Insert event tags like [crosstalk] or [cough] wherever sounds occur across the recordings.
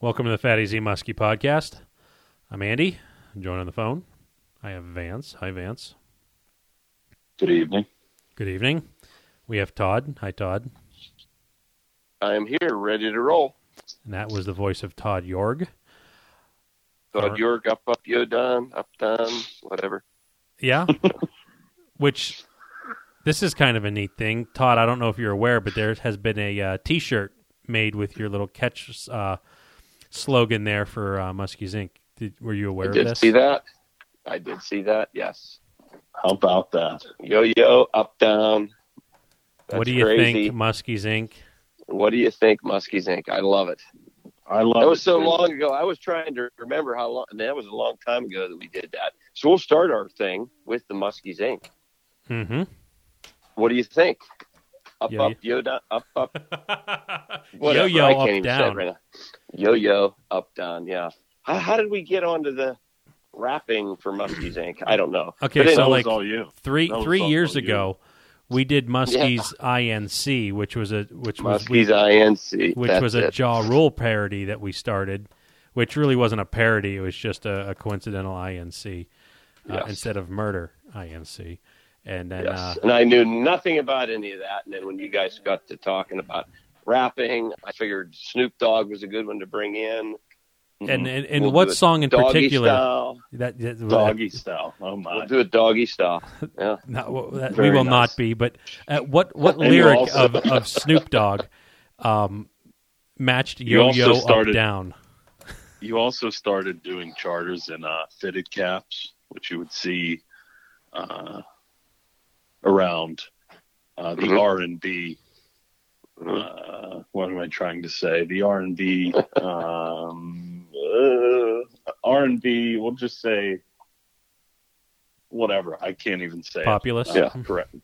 Welcome to the Fat AZ Muskie podcast. I'm Andy. I'm joined on the phone. I have Vance. Hi, Vance. Good evening. Good evening. We have Todd. Hi, Todd. I am here, ready to roll. And that was the voice of Todd Yorg. Todd Alright. York, up, up, yo, down, up, down, whatever. Yeah. [laughs] Which this is kind of a neat thing, Todd. I don't know if you're aware, but there has been a uh, T-shirt made with your little catch uh, slogan there for uh, Muskie's Inc. Did, were you aware I of did this? see that. I did see that, yes. How about that? Yo, yo, up, down. That's what do you crazy. think, Muskie's Inc? What do you think, Muskie's Inc.? I love it. I love it That was it, so too. long ago. I was trying to remember how long, and that was a long time ago that we did that. So we'll start our thing with the Muskies Inc. Mm-hmm. What do you think? Up, Yo, up, yo, down, up, up. [laughs] yo yo I can't up even down. right. Yo yo up down. Yeah. How, how did we get onto the rapping for Muskies Inc? I don't know. [laughs] Okay, But so like all you. three That three all years you. ago, we did Muskie's INC, which was a which was Muskies Inc. which That's was a it. Ja Rule parody that we started, which really wasn't a parody. It was just a, a coincidental INC uh, Yes. instead of murder INC. And then, Yes. uh, and I knew nothing about any of that. And then when you guys got to talking about rapping, I figured Snoop Dogg was a good one to bring in. and and, and. We'll what song in Doggy particular? style. That, that, Doggy style. Oh my. We'll do it doggy style. [laughs] Yeah. not- well, that- we will nice. not be. But uh, what what lyric also- of, of Snoop Dogg um, matched You Yo also Yo Up started- Down? You also started doing charters in uh, fitted caps, which you would see uh, around uh, the Mhm. R and B. Uh, what am I trying to say? The R and B, [laughs] um, uh, R and B. We'll just say whatever. I can't even say. it. Populous. Uh, correct.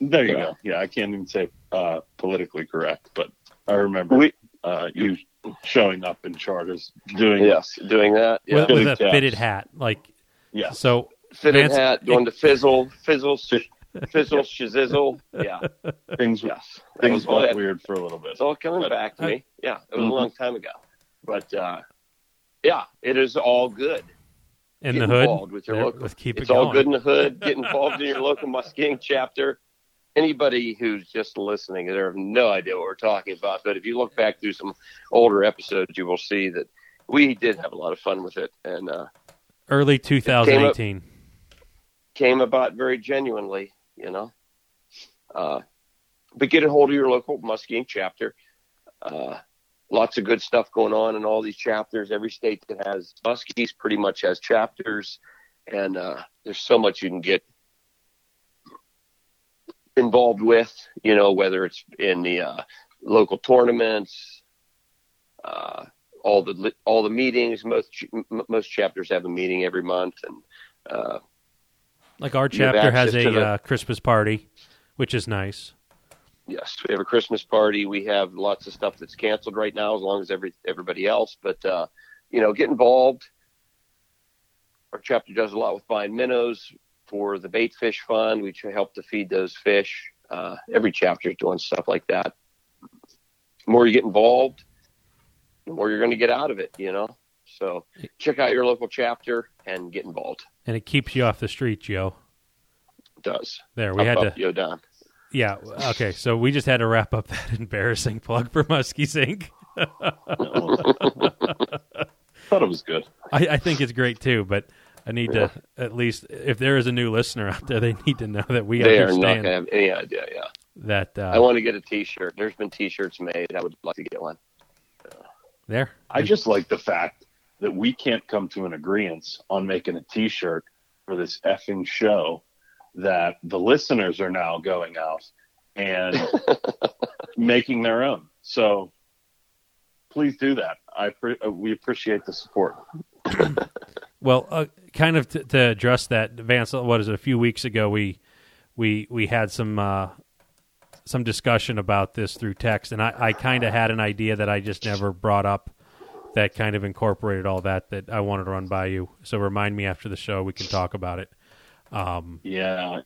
There you Yeah. go. Yeah, I can't even say uh, politically correct, but I remember We, uh, you showing up in charters doing yes, doing that. Yeah. With, with a Fitted caps. fitted hat, like Yes. so. Fitted Vance- hat, going to fizzle, fizzle, sh- [laughs] fizzle, shizzle. Yeah. things Yes. Things was all weird for a little bit. It's all coming But- back to I- me. Yeah, it was Mhm. a long time ago, but uh, yeah, it is all good. in Get the hood. with your There- local. let's keep it's going. all good in the hood. Get involved in your local Musking chapter. Anybody who's just listening, they have no idea what we're talking about. But if you look back through some older episodes, you will see that we did have a lot of fun with it, and uh, Early 2018. came about very genuinely, you know. Uh, but get a hold of your local Muskie chapter. Uh, lots of good stuff going on in all these chapters. Every state that has Muskies pretty much has chapters, and uh, there's so much you can get involved with. You know, whether it's in the uh, local tournaments, uh, all the all the meetings. Most most chapters have a meeting every month, and uh, Like our chapter has a the- uh, Christmas party, which is nice. Yes, we have a Christmas party. We have lots of stuff that's canceled right now, as long as every everybody else. But uh, you know, get involved. Our chapter does a lot with buying minnows for the bait fish fund. We help to feed those fish. Uh, every chapter is doing stuff like that. The more you get involved, the more you're going to get out of it. You know, so check out your local chapter and get involved. And it keeps you off the street, Joe. It does. There, we Up, had up, to. yo down. Yeah, okay. So we just had to wrap up that [laughs] embarrassing plug for Muskie's [laughs] Inc. Thought it was good. I, I think it's great too, but I need to at least, if there is a new listener out there, they need to know that we They are not understand going to have any idea. Yeah. that. Uh, I want to get a T-shirt. There's been T-shirts made. I would like to get one. there, I just like the fact that we can't come to an agreement on making a T-shirt for this effing show. That the listeners are now going out and [laughs] making their own. So please do that. I pre- uh, we appreciate the support. [clears throat] Well, uh, kind of t- to address that, Vance. What is it? A few weeks ago, we we we had some uh, some discussion about this through text, and I, I kind of had an idea that I just never brought up. That kind of incorporated all that that I wanted to run by you. So remind me after the show, we can talk about it. Um, Yeah,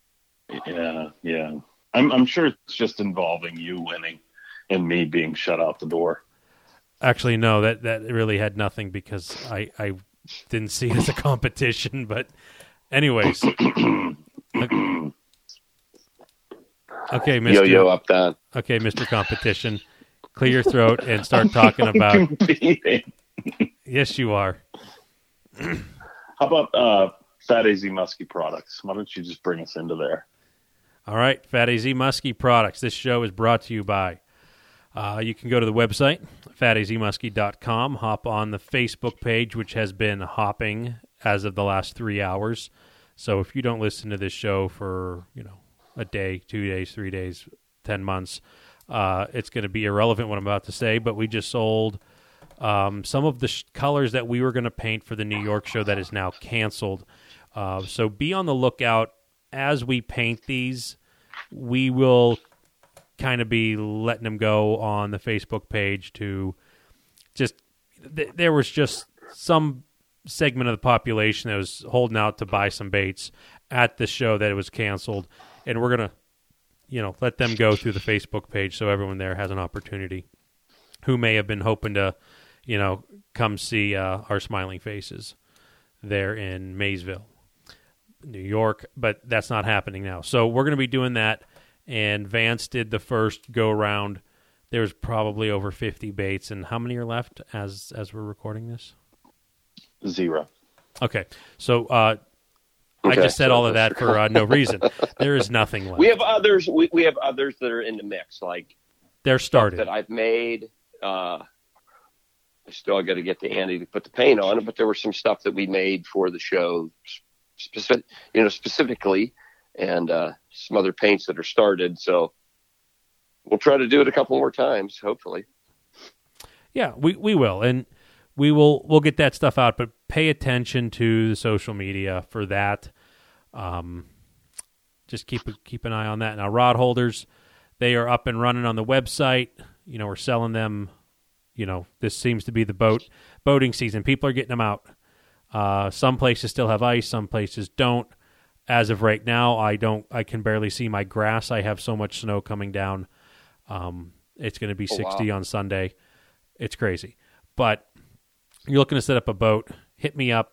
yeah, yeah. I'm I'm sure it's just involving you winning and me being shut out the door. Actually, no. That that really had nothing because I I didn't see it as a competition. But, anyways. [clears throat] Okay, Mr. Yo yo up down. Okay, Mr. Competition, clear your throat and start talking [laughs] about. Competing. Yes, you are. How about uh, Fat AZ Muskie products? Why don't you just bring us into there? All right, Fat AZ Muskie products. This show is brought to you by. Uh, you can go to the website, fatazmuskie.com, hop on the Facebook page, which has been hopping as of the last three hours. So if you don't listen to this show for, you know, a day, two days, three days, 10 months, uh, it's going to be irrelevant what I'm about to say, but we just sold um, some of the sh- colors that we were going to paint for the New York show that is now canceled. Uh, so be on the lookout as we paint these. We will kind of be letting them go on the Facebook page to just th- there was just some segment of the population that was holding out to buy some baits at the show that it was canceled and we're gonna you know let them go through the Facebook page so everyone there has an opportunity who may have been hoping to you know come see uh, our smiling faces there in Mayville New York but that's not happening now so we're going to be doing that and Vance did the first go around. There's probably over 50 baits, and how many are left as as we're recording this? Zero. Okay, so uh, I just said all of that for uh, no reason. [laughs] there is nothing left. We have others. We, we have others that are in the mix, like They're started. that I've made. Uh, I still got to get to Andy to put the paint on it, but there was some stuff that we made for the show, specific, you know, specifically, and uh, some other paints that are started. So we'll try to do it a couple more times, hopefully. Yeah, we we will, and we will we'll get that stuff out. But pay attention to the social media for that. Um, just keep keep an eye on that. Now, rod holders, they are up and running on the website. You know, we're selling them. You know, this seems to be the boat boating season. People are getting them out. Uh, some places still have ice. Some places don't. As of right now, I don't. I can barely see my grass. I have so much snow coming down. Um, it's going to be Oh, wow. 60 on Sunday. It's crazy. But you're looking to set up a boat, hit me up.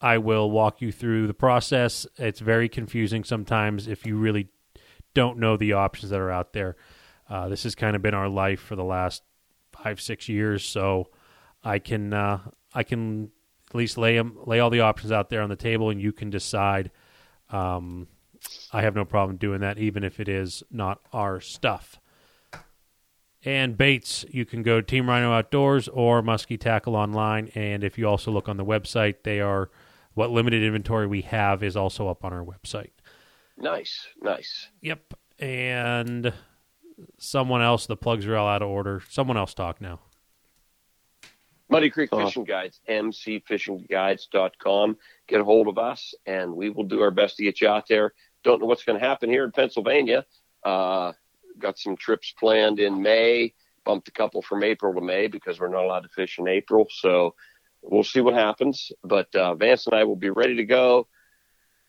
I will walk you through the process. It's very confusing sometimes if you really don't know the options that are out there. Uh, this has kind of been our life for the last five, six years, so I can uh, I can at least lay them, lay all the options out there on the table, and you can decide. Um, I have no problem doing that, even if it is not our stuff. And baits, you can go Team Rhino Outdoors or Muskie Tackle online. And if you also look on the website, they are what limited inventory we have is also up on our website. Nice, nice. Yep. And someone else, the plugs are all out of order. Someone else talk now. Muddy Creek Uh-huh. Fishing Guides, mcfishingguides.com. Get a hold of us, and we will do our best to get you out there. Don't know what's going to happen here in Pennsylvania. Uh, got some trips planned in May. Bumped a couple from April to May because we're not allowed to fish in April. So we'll see what happens. But uh, Vance and I will be ready to go.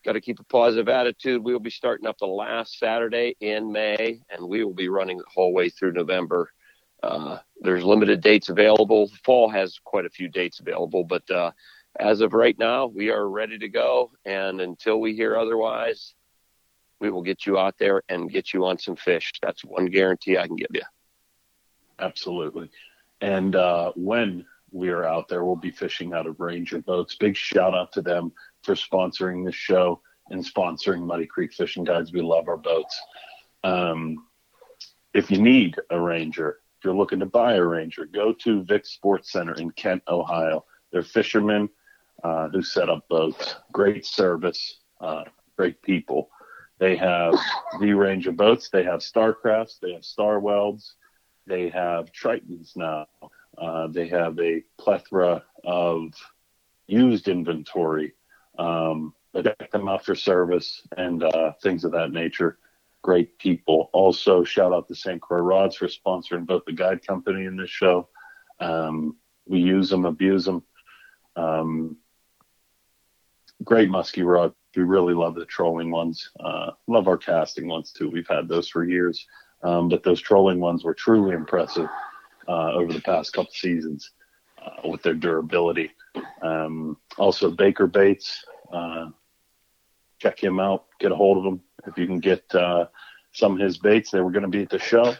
Got to keep a positive attitude. We will be starting up the last Saturday in May, and we will be running the whole way through November. Uh, there's limited dates available. Fall has quite a few dates available, but uh, as of right now, we are ready to go. And until we hear otherwise, we will get you out there and get you on some fish. That's one guarantee I can give you. Absolutely. And uh, when we are out there, we'll be fishing out of Ranger boats. Big shout out to them for sponsoring this show and sponsoring Muddy Creek Fishing Guides. We love our boats. Um, if you need a Ranger, if you're looking to buy a Ranger, go to Vic Sports Center in Kent, Ohio. They're fishermen uh, who set up boats. Great service, uh, great people. They have the Ranger boats. They have Starcrafts. They have Star Welds. They have Tritons now. Uh, they have a plethora of used inventory. Um, deck them out for service and uh, things of that nature. Great people. Also, shout out to St. Croix Rods for sponsoring both the guide company and this show. Um, we use them, abuse them. Um, great musky rod. We really love the trolling ones. Uh, love our casting ones too. We've had those for years. Um, but those trolling ones were truly impressive. uh, over the past couple seasons uh, with their durability. Um, also, Baker Baits, uh, check him out, get a hold of him if you can get uh, some of his baits. They were going to be at the show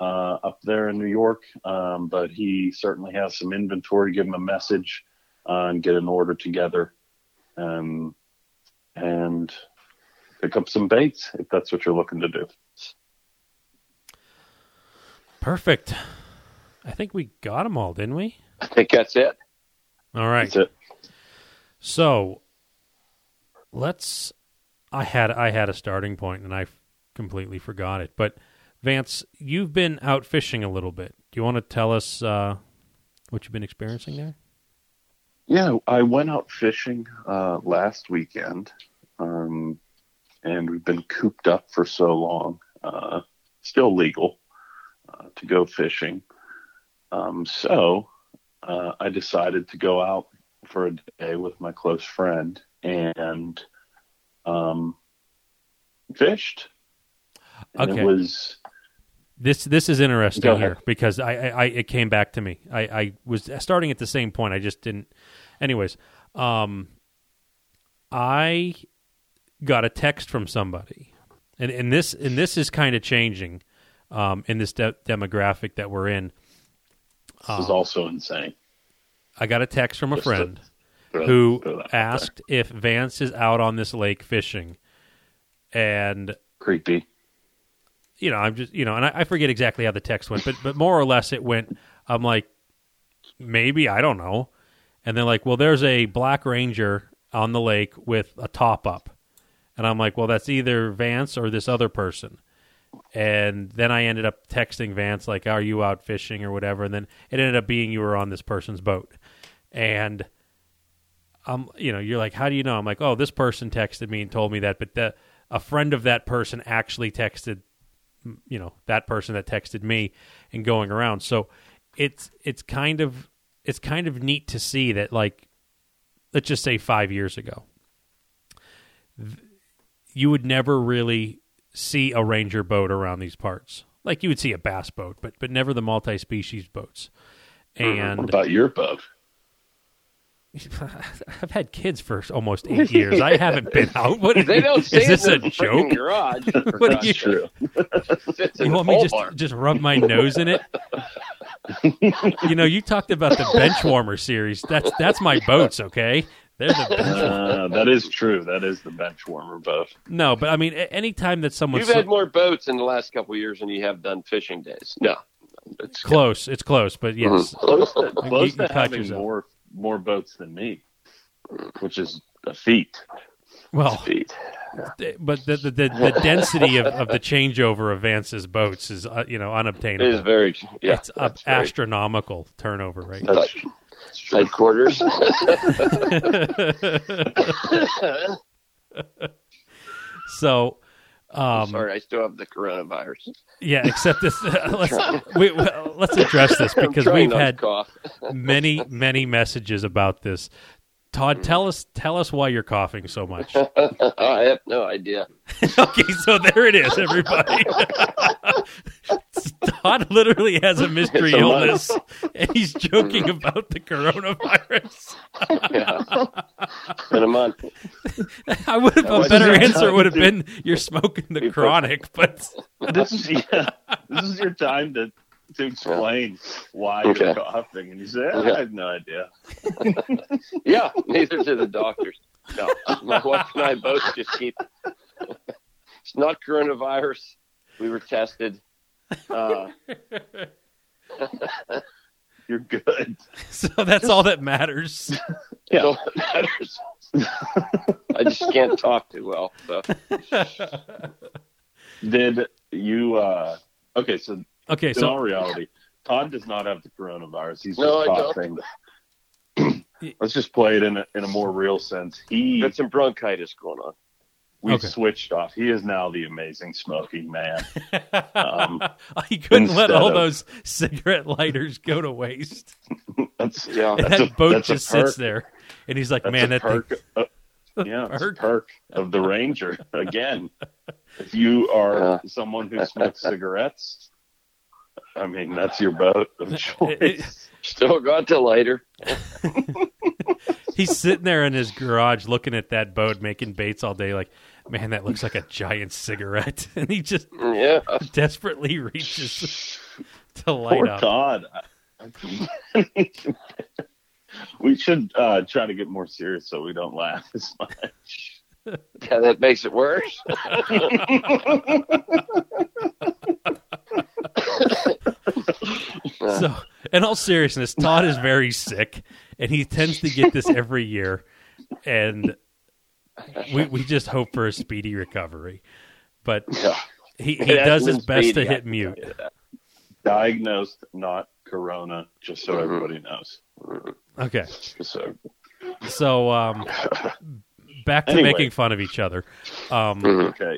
uh, up there in New York, um, but he certainly has some inventory. Give him a message uh, and get an order together. Um, and pick up some baits if that's what you're looking to do. Perfect. I think we got them all, didn't we? I think that's it. All right. That's it. So let's. I had I had a starting point and I completely forgot it. But Vance, you've been out fishing a little bit. Do you want to tell us uh, what you've been experiencing there? Yeah, I went out fishing uh, last weekend, um, and we've been cooped up for so long. Uh, still legal uh, to go fishing, um, so uh, I decided to go out for a day with my close friend and um, fished. And Okay. It was This this is interesting here because I, I, I it came back to me. I, I was starting at the same point. I just didn't. Anyways, um, I got a text from somebody, and and this and this is kind of changing, um, in this de- demographic that we're in. This is also insane. I got a text from a Just to friend who out there. asked if Vance is out on this lake fishing, and creepy. you know, I'm just, you know, and I, I forget exactly how the text went, but but more or less it went. I'm like, maybe I don't know, and they're like, well, there's a black ranger on the lake with a top up, and I'm like, well, that's either Vance or this other person, and then I ended up texting Vance like, are you out fishing or whatever, and then it ended up being you were on this person's boat, and. I'm, you know, you're like, how do you know? I'm like, oh, this person texted me and told me that, but the, a friend of that person actually texted you know that person that texted me and going around so it's it's kind of it's kind of neat to see that like let's just say 5 years ago th- you would never really see a ranger boat around these parts like you would see a bass boat but but never the multi-species boats What and about your boat? [laughs] I've had kids for almost 8 years I haven't been out what [laughs] They don't is this a joke garage. [laughs] What God's you- True. You want me just barn. just rub my nose in it? you know, you talked about the bench warmer series. That's that's my boats, okay? They're the bench. Uh, that is true. That is the bench warmer boat. No, but I mean, a- anytime that someone You've had more boats in the last couple of years than you have done fishing days. No, it's close, it's close, but yes, Close to, close you to caught having yourself. more more boats than me, which is a feat. well, feet. th- but the the, the, the density of, of the changeover of Vance's boats is uh, you know unobtainable. It is very yeah. it's a very- astronomical turnover rate. That's, that's true. Headquarters. [laughs] so, I'm um, sorry, I still have the coronavirus. yeah, except this. [laughs] let's we, well, let's address this because we've had [laughs] many many messages about this. Todd, mm. tell us tell us why you're coughing so much. [laughs] I have no idea. [laughs] okay, so there it is, everybody. [laughs] Todd literally has a mystery a illness, and he's joking about the coronavirus. Yeah. in a month. I would have a better answer would have been you're smoking the chronic, but this is yeah, this is your time to to explain why Okay. you're coughing, and you say, "Ah, Okay. "I have no idea." [laughs] Yeah, neither do the doctors. No, my wife and I both just keep. [laughs] it's not coronavirus. We were tested. Uh, [laughs] You're good. so that's all that matters. Yeah. so it matters. I just can't talk too well. So Did you? uh Okay, so Okay, in so all reality, Todd does not have the coronavirus. He's No, just I coughing. Let's just play it in a, in a more real sense. He got some bronchitis going on. we Okay. switched off. He is now the amazing smoking man. [laughs] Um, he couldn't let all of- those cigarette lighters go to waste. [laughs] That's Yeah. And That's that a- boat that's just sits there, and he's like, that's "Man, a that thing, perk. uh, [laughs] yeah, it's a Perk. perk of the Ranger. Again, if you are Yeah. someone who smokes cigarettes, I mean, that's your boat of choice. Still got to lighter. He's sitting there in his garage looking at that boat, making baits all day. Like, man, that looks like a giant cigarette, [laughs] and he just Yeah. desperately reaches [laughs] to light Poor up. Todd. [laughs] we should uh, try to get more serious so we don't laugh as much. Yeah, that makes it worse. [laughs] So, in all seriousness, Todd is very sick, and he tends to get this every year, and we we just hope for a speedy recovery. But he, he It does his best to speedy, I hit mute. tell you that. Diagnosed, not corona, just so Mhm. everybody knows. Okay, So, so um, [laughs] back to Anyway. making fun of each other. Um, Mhm. okay.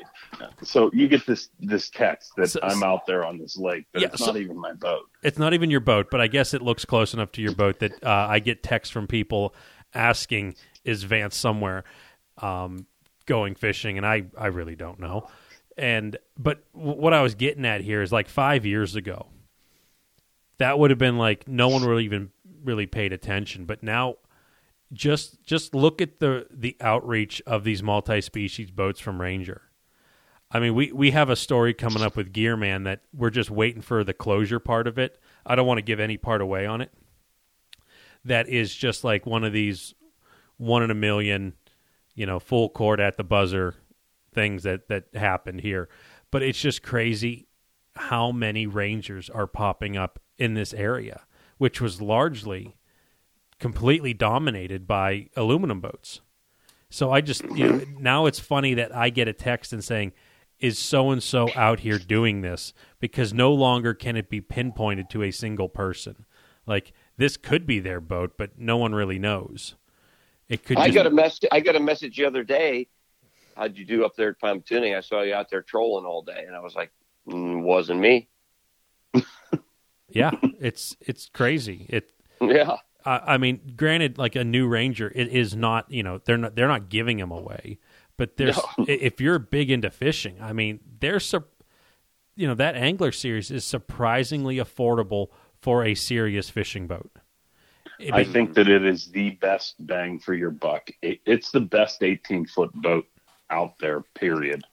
So you get this this text that So- I'm out there on this lake, but Yeah, it's so- not even my boat. it's not even your boat, but I guess it looks close enough to your boat that uh, I get texts from people asking, "Is Vance somewhere um, going fishing?" And I, I really don't know. And but w- what I was getting at here is like five years ago, that would have been like no one really even really paid attention. But now, just just look at the the outreach of these multi-species boats from Ranger. I mean, we, we have a story coming up with Gearman that we're just waiting for the closure part of it. I don't want to give any part away on it. That is just like one of these one in a million, you know, full court at the buzzer things that, that happened here. But it's just crazy how many Rangers are popping up in this area, which was largely completely dominated by aluminum boats. So I just you know [clears throat] now it's funny that I get a text and saying is so and so out here doing this because no longer can it be pinpointed to a single person. Like this could be their boat, but no one really knows. It could. I just, got a mess. I got a message the other day. How'd you do up there at Pymatuning? I saw you out there trolling all day, and I was like, mm, "Wasn't me." [laughs] yeah, it's it's crazy. It. Yeah, I I mean, granted, like a new Ranger, it is not. You know, they're not. They're not giving them away. But there's No. if you're big into fishing, I mean, there's sur- you know that angler series is surprisingly affordable for a serious fishing boat. I I think that it is the best bang for your buck. It, it's the best 18 foot boat out there. Period.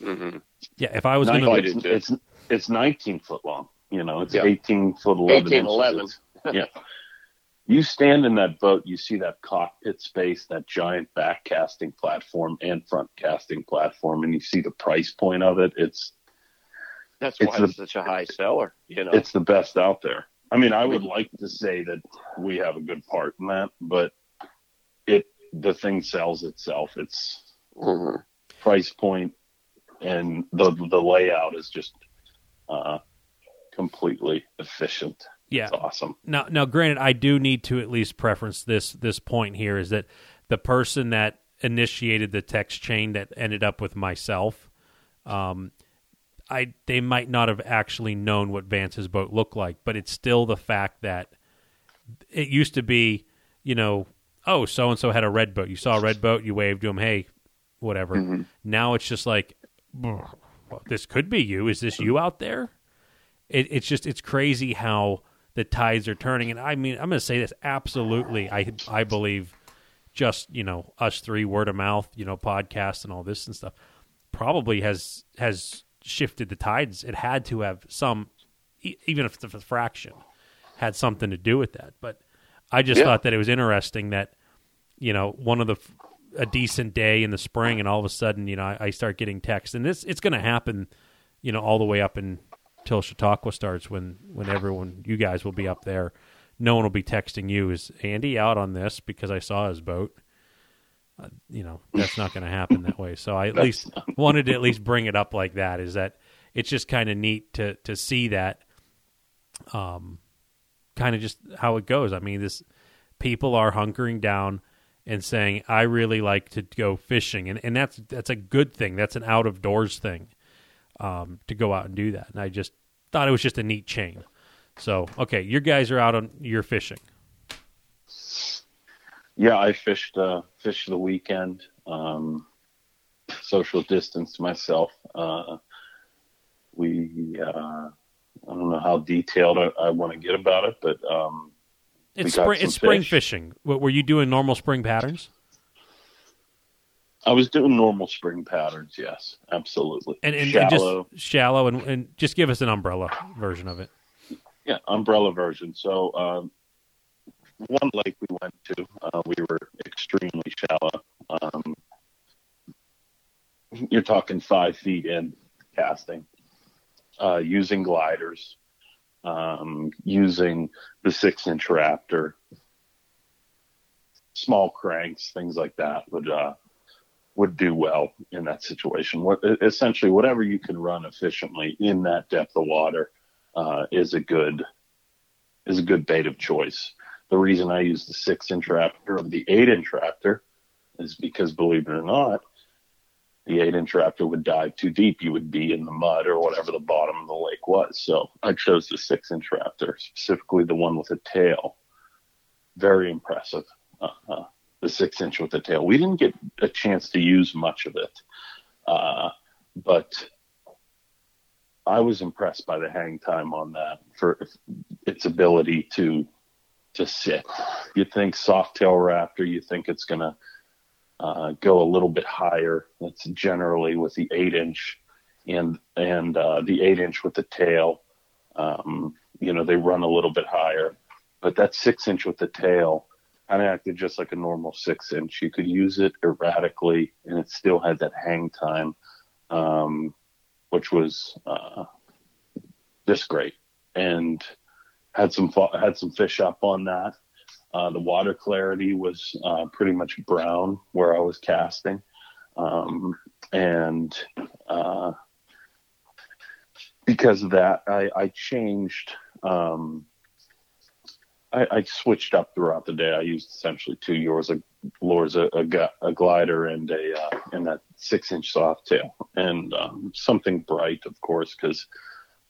hmm yeah. If I was going to, it's, it's it's 19 foot long. You know, it's Yeah. 18 foot 11 18, 11. Yeah. [laughs] You stand in that boat, you see that cockpit space, that giant back casting platform and front casting platform, and you see the price point of it. It's that's It's why the- it's such a high seller. You know, it's the best out there. I mean, I would like to say that we have a good part in that, but it the thing sells itself. It's Mhm. price point and the the layout is just uh, completely efficient. Yeah. It's awesome. Now, now, granted, I do need to at least preference this this point here is that the person that initiated the text chain that ended up with myself, um, I they might not have actually known what Vance's boat looked like, but it's still the fact that it used to be, you know, oh, so and so had a red boat. You saw a red boat, you waved to him, hey, whatever. Mhm. Now it's just like, well, this could be you. Is this you out there? It, it's just it's crazy how the tides are turning. And I mean, I'm going to say this absolutely. I I believe just you know us three word of mouth, you know, podcast and all this and stuff probably has has shifted the tides. It had to have some, e- even if it's a fraction, had something to do with that. But I just Yeah. thought that it was interesting that you know one of the a decent day in the spring, and all of a sudden, you know, I, I start getting texts, and this it's going to happen, you know, all the way up until Chautauqua starts when when everyone, you guys will be up there. No one will be texting you. Is Andy out on this because I saw his boat? Uh, you know, that's not going to happen that way. So I at [laughs] least wanted to at least bring it up like that. Is that it's just kind of neat to to see that, um, kind of just how it goes. I mean, this people are hunkering down and saying, "I really like to go fishing," and and that's that's a good thing. That's an out of doors thing, um, to go out and do that. And I just thought it was just a neat chain. So okay, your guys are out on your fishing. Yeah, I fished uh, fished the weekend. Um, social distance myself. Uh, we uh, I don't know how detailed I, I want to get about it, but um, It's spring. It's spring fishing. What, were you doing normal spring patterns? I was doing normal spring patterns. Yes, absolutely. And, and, and shallow, just shallow, and, and just give us an umbrella version of it. yeah, umbrella version. So um, one lake we went to, uh, we were extremely shallow. Um, you're talking five feet in casting, uh, using gliders, um, using the six inch Raptor, small cranks, things like that But uh, would do well in that situation. What, essentially, whatever you can run efficiently in that depth of water uh, is a good is a good bait of choice. The reason I use the six inch Raptor over the eight inch Raptor is because, believe it or not, the eight inch Raptor would dive too deep. You would be in the mud or whatever the bottom of the lake was. So I chose the six inch Raptor, specifically the one with a tail. Very impressive. Uh, the six inch with the tail. We didn't get a chance to use much of it, uh, but I was impressed by the hang time on that for its ability to to sit. You think soft tail raptor, you think it's gonna uh, go a little bit higher. That's generally with the eight inch and and uh, the eight inch with the tail. Um, you know they run a little bit higher, but that six inch with the tail kind of acted just like a normal six inch. You could use it erratically, and it still had that hang time, um, which was uh, just great. And had some had some fish up on that. Uh, the water clarity was uh, pretty much brown where I was casting, um, and uh, because of that, I, I changed. Um, I, I switched up throughout the day. I used essentially two yours, a lures, a, a, a glider, and a uh, and that six inch soft tail, and um, something bright, of course, because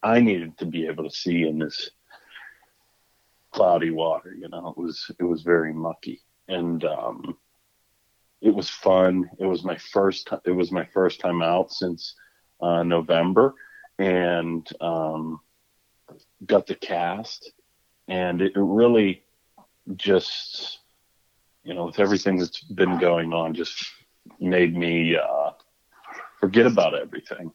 I needed to be able to see in this cloudy water. You know, it was it was very mucky, and um, it was fun. It was my first. It was my first time out since uh, November, and um, got the cast, and it really just, you know, with everything that's been going on, just made me uh, forget about everything.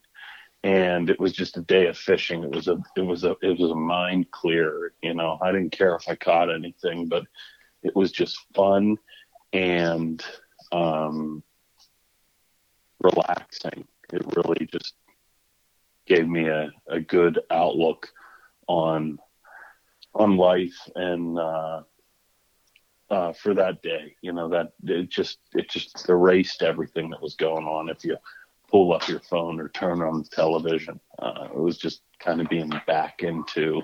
And it was just a day of fishing. It was a, it was a, it was a mind clear. You know, I didn't care if I caught anything, but it was just fun and um, relaxing. It really just gave me a, a good outlook on on life and uh, uh, for that day. You know that it just it just erased everything that was going on. If you pull up your phone or turn on the television, uh, it was just kind of being back into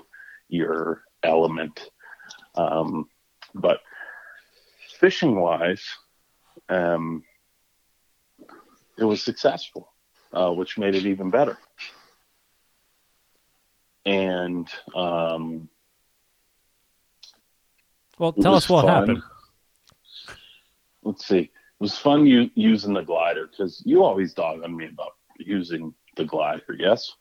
your element. Um, but fishing wise, um, it was successful, uh, which made it even better. And um, Well, tell us what fun. happened. Let's see. It was fun using the glider because you always dog on me about using the glider. Yes.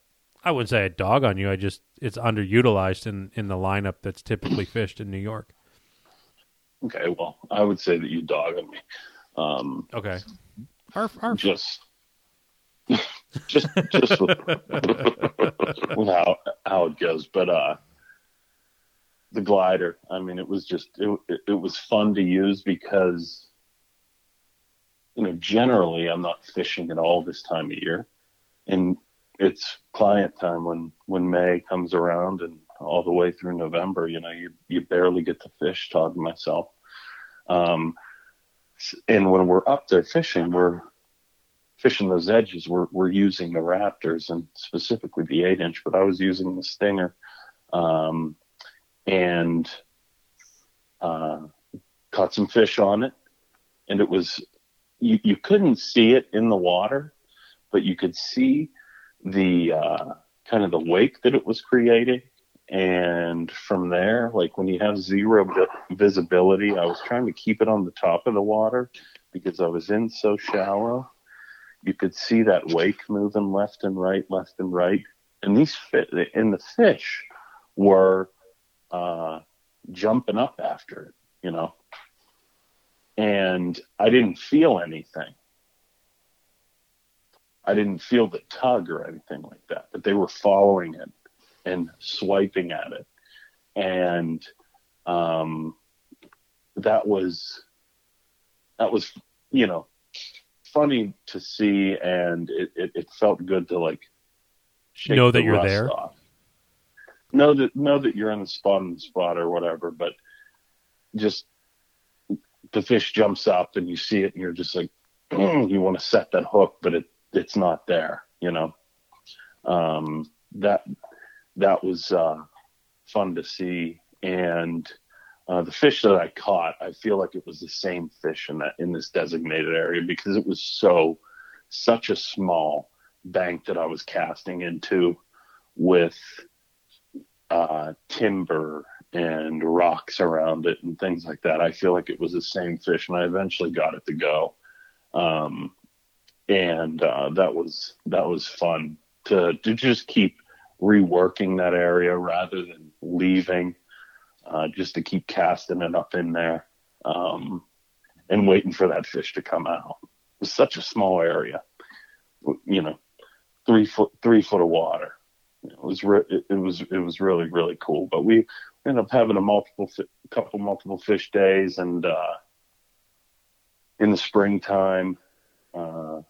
I wouldn't say a dog on you. I just it's underutilized in in the lineup that's typically [clears throat] fished in New York. Okay. Well, I would say that you dog on me. Um, Okay. Arf, [laughs] arf. just, just, just [laughs] with, [laughs] with how how it goes. But uh, the glider. I mean, it was just it, it, was fun to use because you know generally I'm not fishing at all this time of year, and it's client time when when May comes around and all the way through November. You know, you you barely get to fish. Todd and myself. Um, and when we're up there fishing, we're fishing those edges. We're we're using the Raptors and specifically the eight inch, but I was using the Stinger, um, and uh, caught some fish on it, and it was you you couldn't see it in the water, but you could see the uh, kind of the wake that it was creating. And from there, like when you have zero vi- visibility, I was trying to keep it on the top of the water because I was in so shallow. You could see that wake moving left and right, left and right. And these fi- and the fish were uh, jumping up after it, you know. And I didn't feel anything. I didn't feel the tug or anything like that, but they were following it and swiping at it. And um, that was that was you know funny to see and it, it, it felt good to like Know that you're there? off. Know that know that you're in the the spot or whatever but just the fish jumps up and you see it and you're just like you want to set that hook but it it's not there you know? Um that that was uh fun to see. And uh, the fish that I caught, I feel like it was the same fish in that in this designated area because it was so such a small bank that I was casting into with uh, timber and rocks around it and things like that. I feel like it was the same fish, and I eventually got it to go. Um, and uh, that was that was fun to to just keep reworking that area rather than leaving uh, just to keep casting it up in there um, and waiting for that fish to come out. It was such a small area, you know, three foot three foot of water. It was re- it, was it was really really cool. But we ended up having a multiple fi- couple multiple fish days, and uh, in the springtime, uh,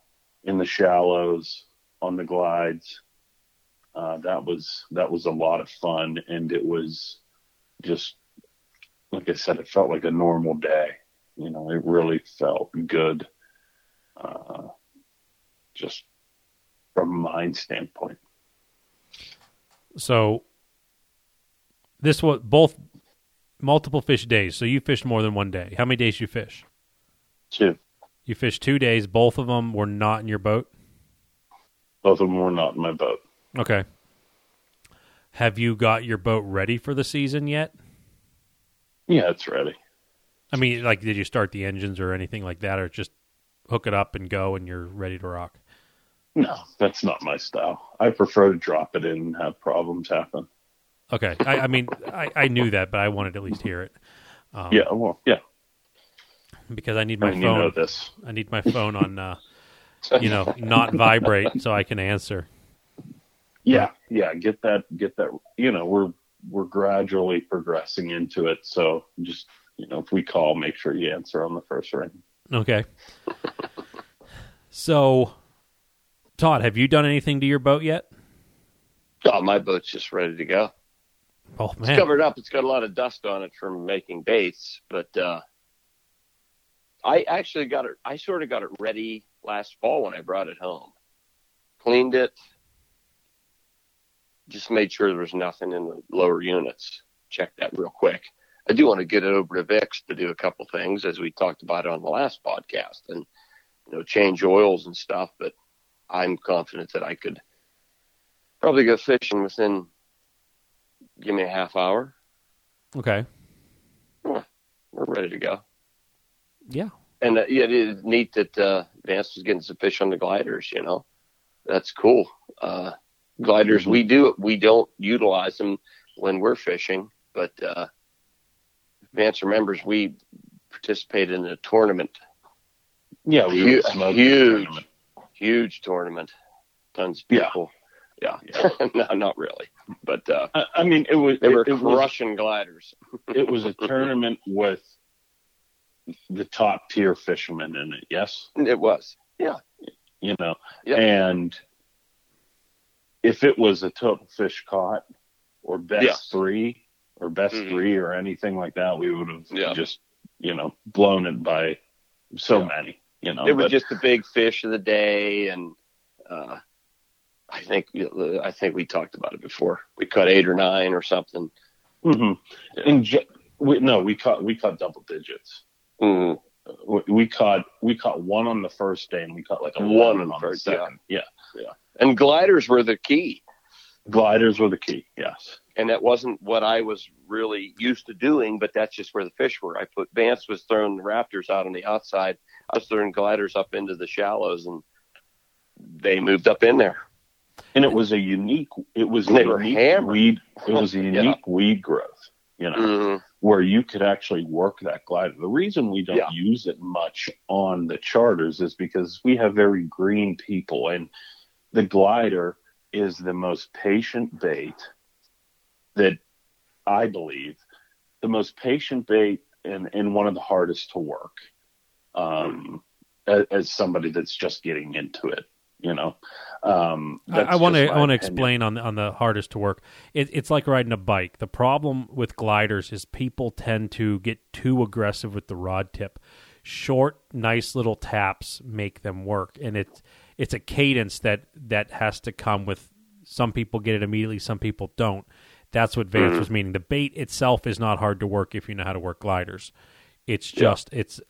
in the shallows, on the glides. Uh, that was that was a lot of fun, and it was just like I said, it felt like a normal day. You know, it really felt good. Uh, just from a mind standpoint. So this was both multiple fish days. So you fished more than one day. How many days you fish? Two. You fished two days. Both of them were not in your boat. Both of them were not in my boat. Okay. Have you got your boat ready for the season yet? Yeah, it's ready. I mean, like, did you start the engines or anything like that, or just hook it up and go and you're ready to rock? No, that's not my style. I prefer to drop it in and have problems happen. Okay. I, I mean, I, I knew that, but I wanted to at least hear it. Um, Yeah, well, yeah. Because I need my mean, you phone. know this. I need my phone on, uh, you know, not vibrate so I can answer. Yeah, yeah. Get that. Get that. You know, we're we're gradually progressing into it. So just you know, if we call, make sure you answer on the first ring. Okay. So, Todd, have you done anything to your boat yet? Oh, my boat's just ready to go. Oh man, It's covered up. It's got a lot of dust on it from making baits, but uh, I actually got it. I sort of got it ready last fall when I brought it home. Cleaned it. Just made sure there was nothing in the lower units. Checked that real quick. I do want to get it over to Vix to do a couple things, as we talked about on the last podcast, and you know, change oils and stuff. But I'm confident that I could probably go fishing within give me a half hour. Okay. We're ready to go. Yeah. And uh, yeah, it is neat that uh, Vance was getting some fish on the gliders. You know, that's cool. Uh, gliders, we do it we don't utilize them when we're fishing, but uh, Vance remembers we participated in a tournament, Yeah, we Hu- were smoking huge. tournament. Huge tournament, tons of people. Yeah, Yeah. [laughs] no, not really, but uh, I, I mean, it was they were it, it was gliders. [laughs] it was a tournament with the top tier fishermen in it. Yes, It was. Yeah, you know, Yeah. and if it was a total fish caught or best Yes. three or best Mhm. three or anything like that, we would have Yeah. just you know blown it by so Yeah. many. You know, it was but- just the big fish of the day, and uh, I think I think we talked about it before. We caught eight or nine or something. Mhm. Yeah. And ju- we, no, we caught we caught double digits. Mm. We, we caught we caught one on the first day, and we caught like a One on the on first, the second. Yeah. And gliders were the key, gliders were the key. Yes. and that wasn't what I was really used to doing, but that's just where the fish were. I put Vance was throwing the raptors out on the outside. Was throwing gliders up into the shallows, and they moved up in there. and it was a unique. It was a unique weed. It was a [laughs] Yeah. unique weed growth. You know, Mhm. where you could actually work that glider. The reason we don't Yeah. use it much on the charters is because we have very green people, and the glider is the most patient bait that I believe the most patient bait and, and one of the hardest to work. Um, as, as somebody that's just getting into it, you know. Um, I- want to I want to explain on the, on the hardest to work. It, it's like riding a bike. The problem with gliders is people tend to get too aggressive with the rod tip. Short, nice little taps make them work, and it's it's a cadence that that has to come with. Some people get it immediately, some people don't. That's what Vance was meaning. The bait itself is not hard to work if you know how to work gliders. It's Yeah. just it's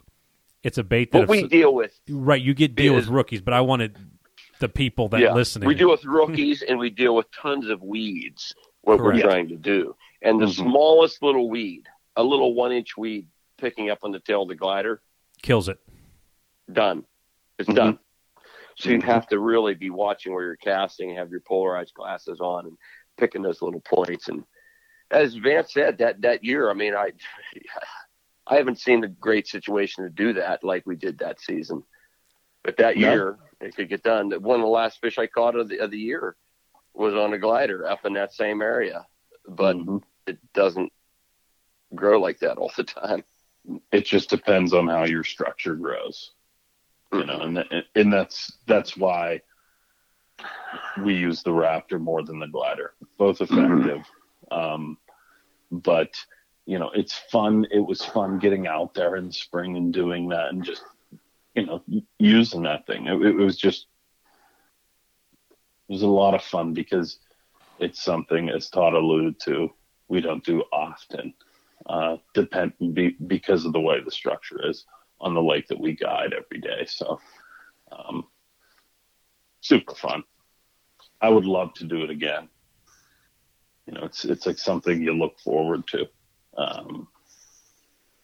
it's a bait that What we if- deal with, right you get deal with rookies, but I wanted the people that yeah, listening. we deal with rookies and we deal with tons of weeds. What Correct. we're trying to do, and the Mhm. smallest little weed, a little one-inch weed picking up on the tail of the glider, kills it. done. It's Mhm. done. So you Mhm. have to really be watching where you're casting and have your polarized glasses on and picking those little points. And as Vance said, that that year, I mean, I [laughs] I haven't seen a great situation to do that like we did that season. But that No. year, it could get done. One of the last fish I caught of the of the year was on a glider up in that same area, but Mhm. it doesn't grow like that all the time. it just depends on how your structure grows you know and and that's that's why we use the raptor more than the glider both effective um but you know it's fun it was fun getting out there in spring and doing that and just you know using that thing it, it was just it was a lot of fun because it's something as todd alluded to we don't do often uh, depend be, because of the way the structure is on the lake that we guide every day. So, um, super fun. I would love to do it again. You know, it's it's like something you look forward to. Um,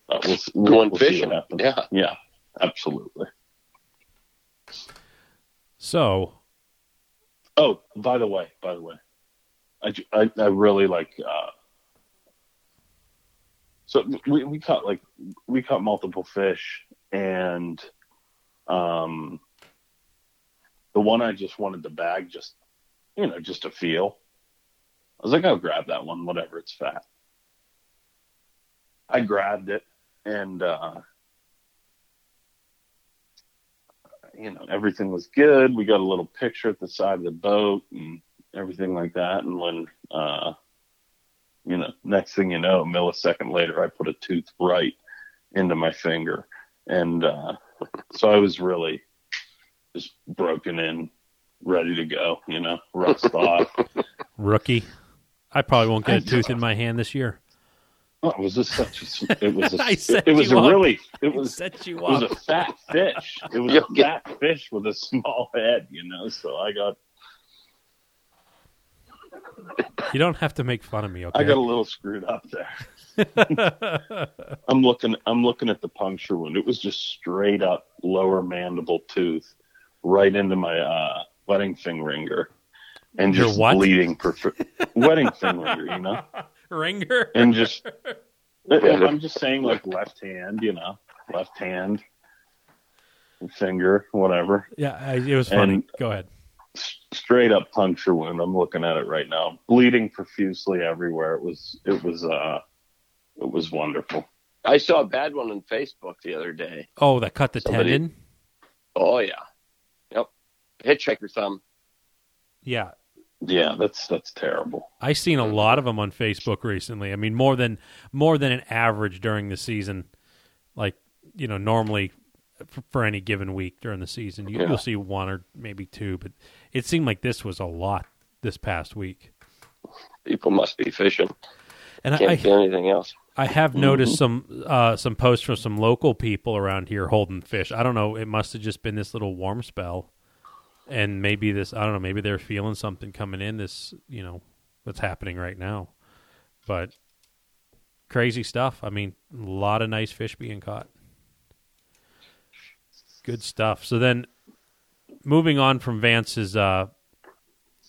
but we'll, we'll, Going we'll see fishing. what. Yeah. yeah, absolutely. So Oh, by the way, by the way, I, I, I really like. Uh, so we we caught like we caught multiple fish, and um, the one I just wanted to bag, just you know, just to feel. I was like, I'll grab that one, whatever, it's fat. I grabbed it, and uh, you know, everything was good. We got a little picture at the side of the boat and everything like that. And when, uh, you know, next thing you know, a millisecond later, I put a tooth right into my finger. And, uh, so I was really just broken in, ready to go, you know, rust [laughs] off. rookie, I probably won't get a tooth in my hand this year. Oh, it was just such a, it was a, [laughs] I set it was a up. really, it was, set you it was a [laughs] fat fish. It was a fat fish with a small [laughs] head, you know. So I got You don't have to make fun of me, okay? I got a little screwed up there. I'm looking I'm looking at the puncture wound. It was just straight up lower mandible tooth right into my uh, wedding finger and Your just what? bleeding for wedding finger, you know, Ringer. and just [laughs] I'm just saying like left hand, you know, left hand, finger, whatever. Yeah, it was funny. And- Go ahead. Straight up puncture wound. I'm looking at it right now, bleeding profusely everywhere. It was it was uh it was wonderful. I saw a bad one on Facebook the other day. Oh, that cut the Somebody- tendon. Oh yeah, yep, hitchhiker thumb. Yeah, Yeah, that's that's terrible. I've seen a lot of them on Facebook recently. I mean, more than more than an average during the season. Like you know, normally for, for any given week during the season, you, Yeah. you'll see one or maybe two. But it seemed like this was a lot this past week. People must be fishing. And Can't I, do anything else. I have noticed some uh, some posts from some local people around here holding fish. I don't know. It must have just been this little warm spell, and maybe this. I don't know. Maybe they're feeling something coming in. This, you know, what's happening right now. But crazy stuff. I mean, a lot of nice fish being caught. Good stuff. So then, moving on from Vance's uh,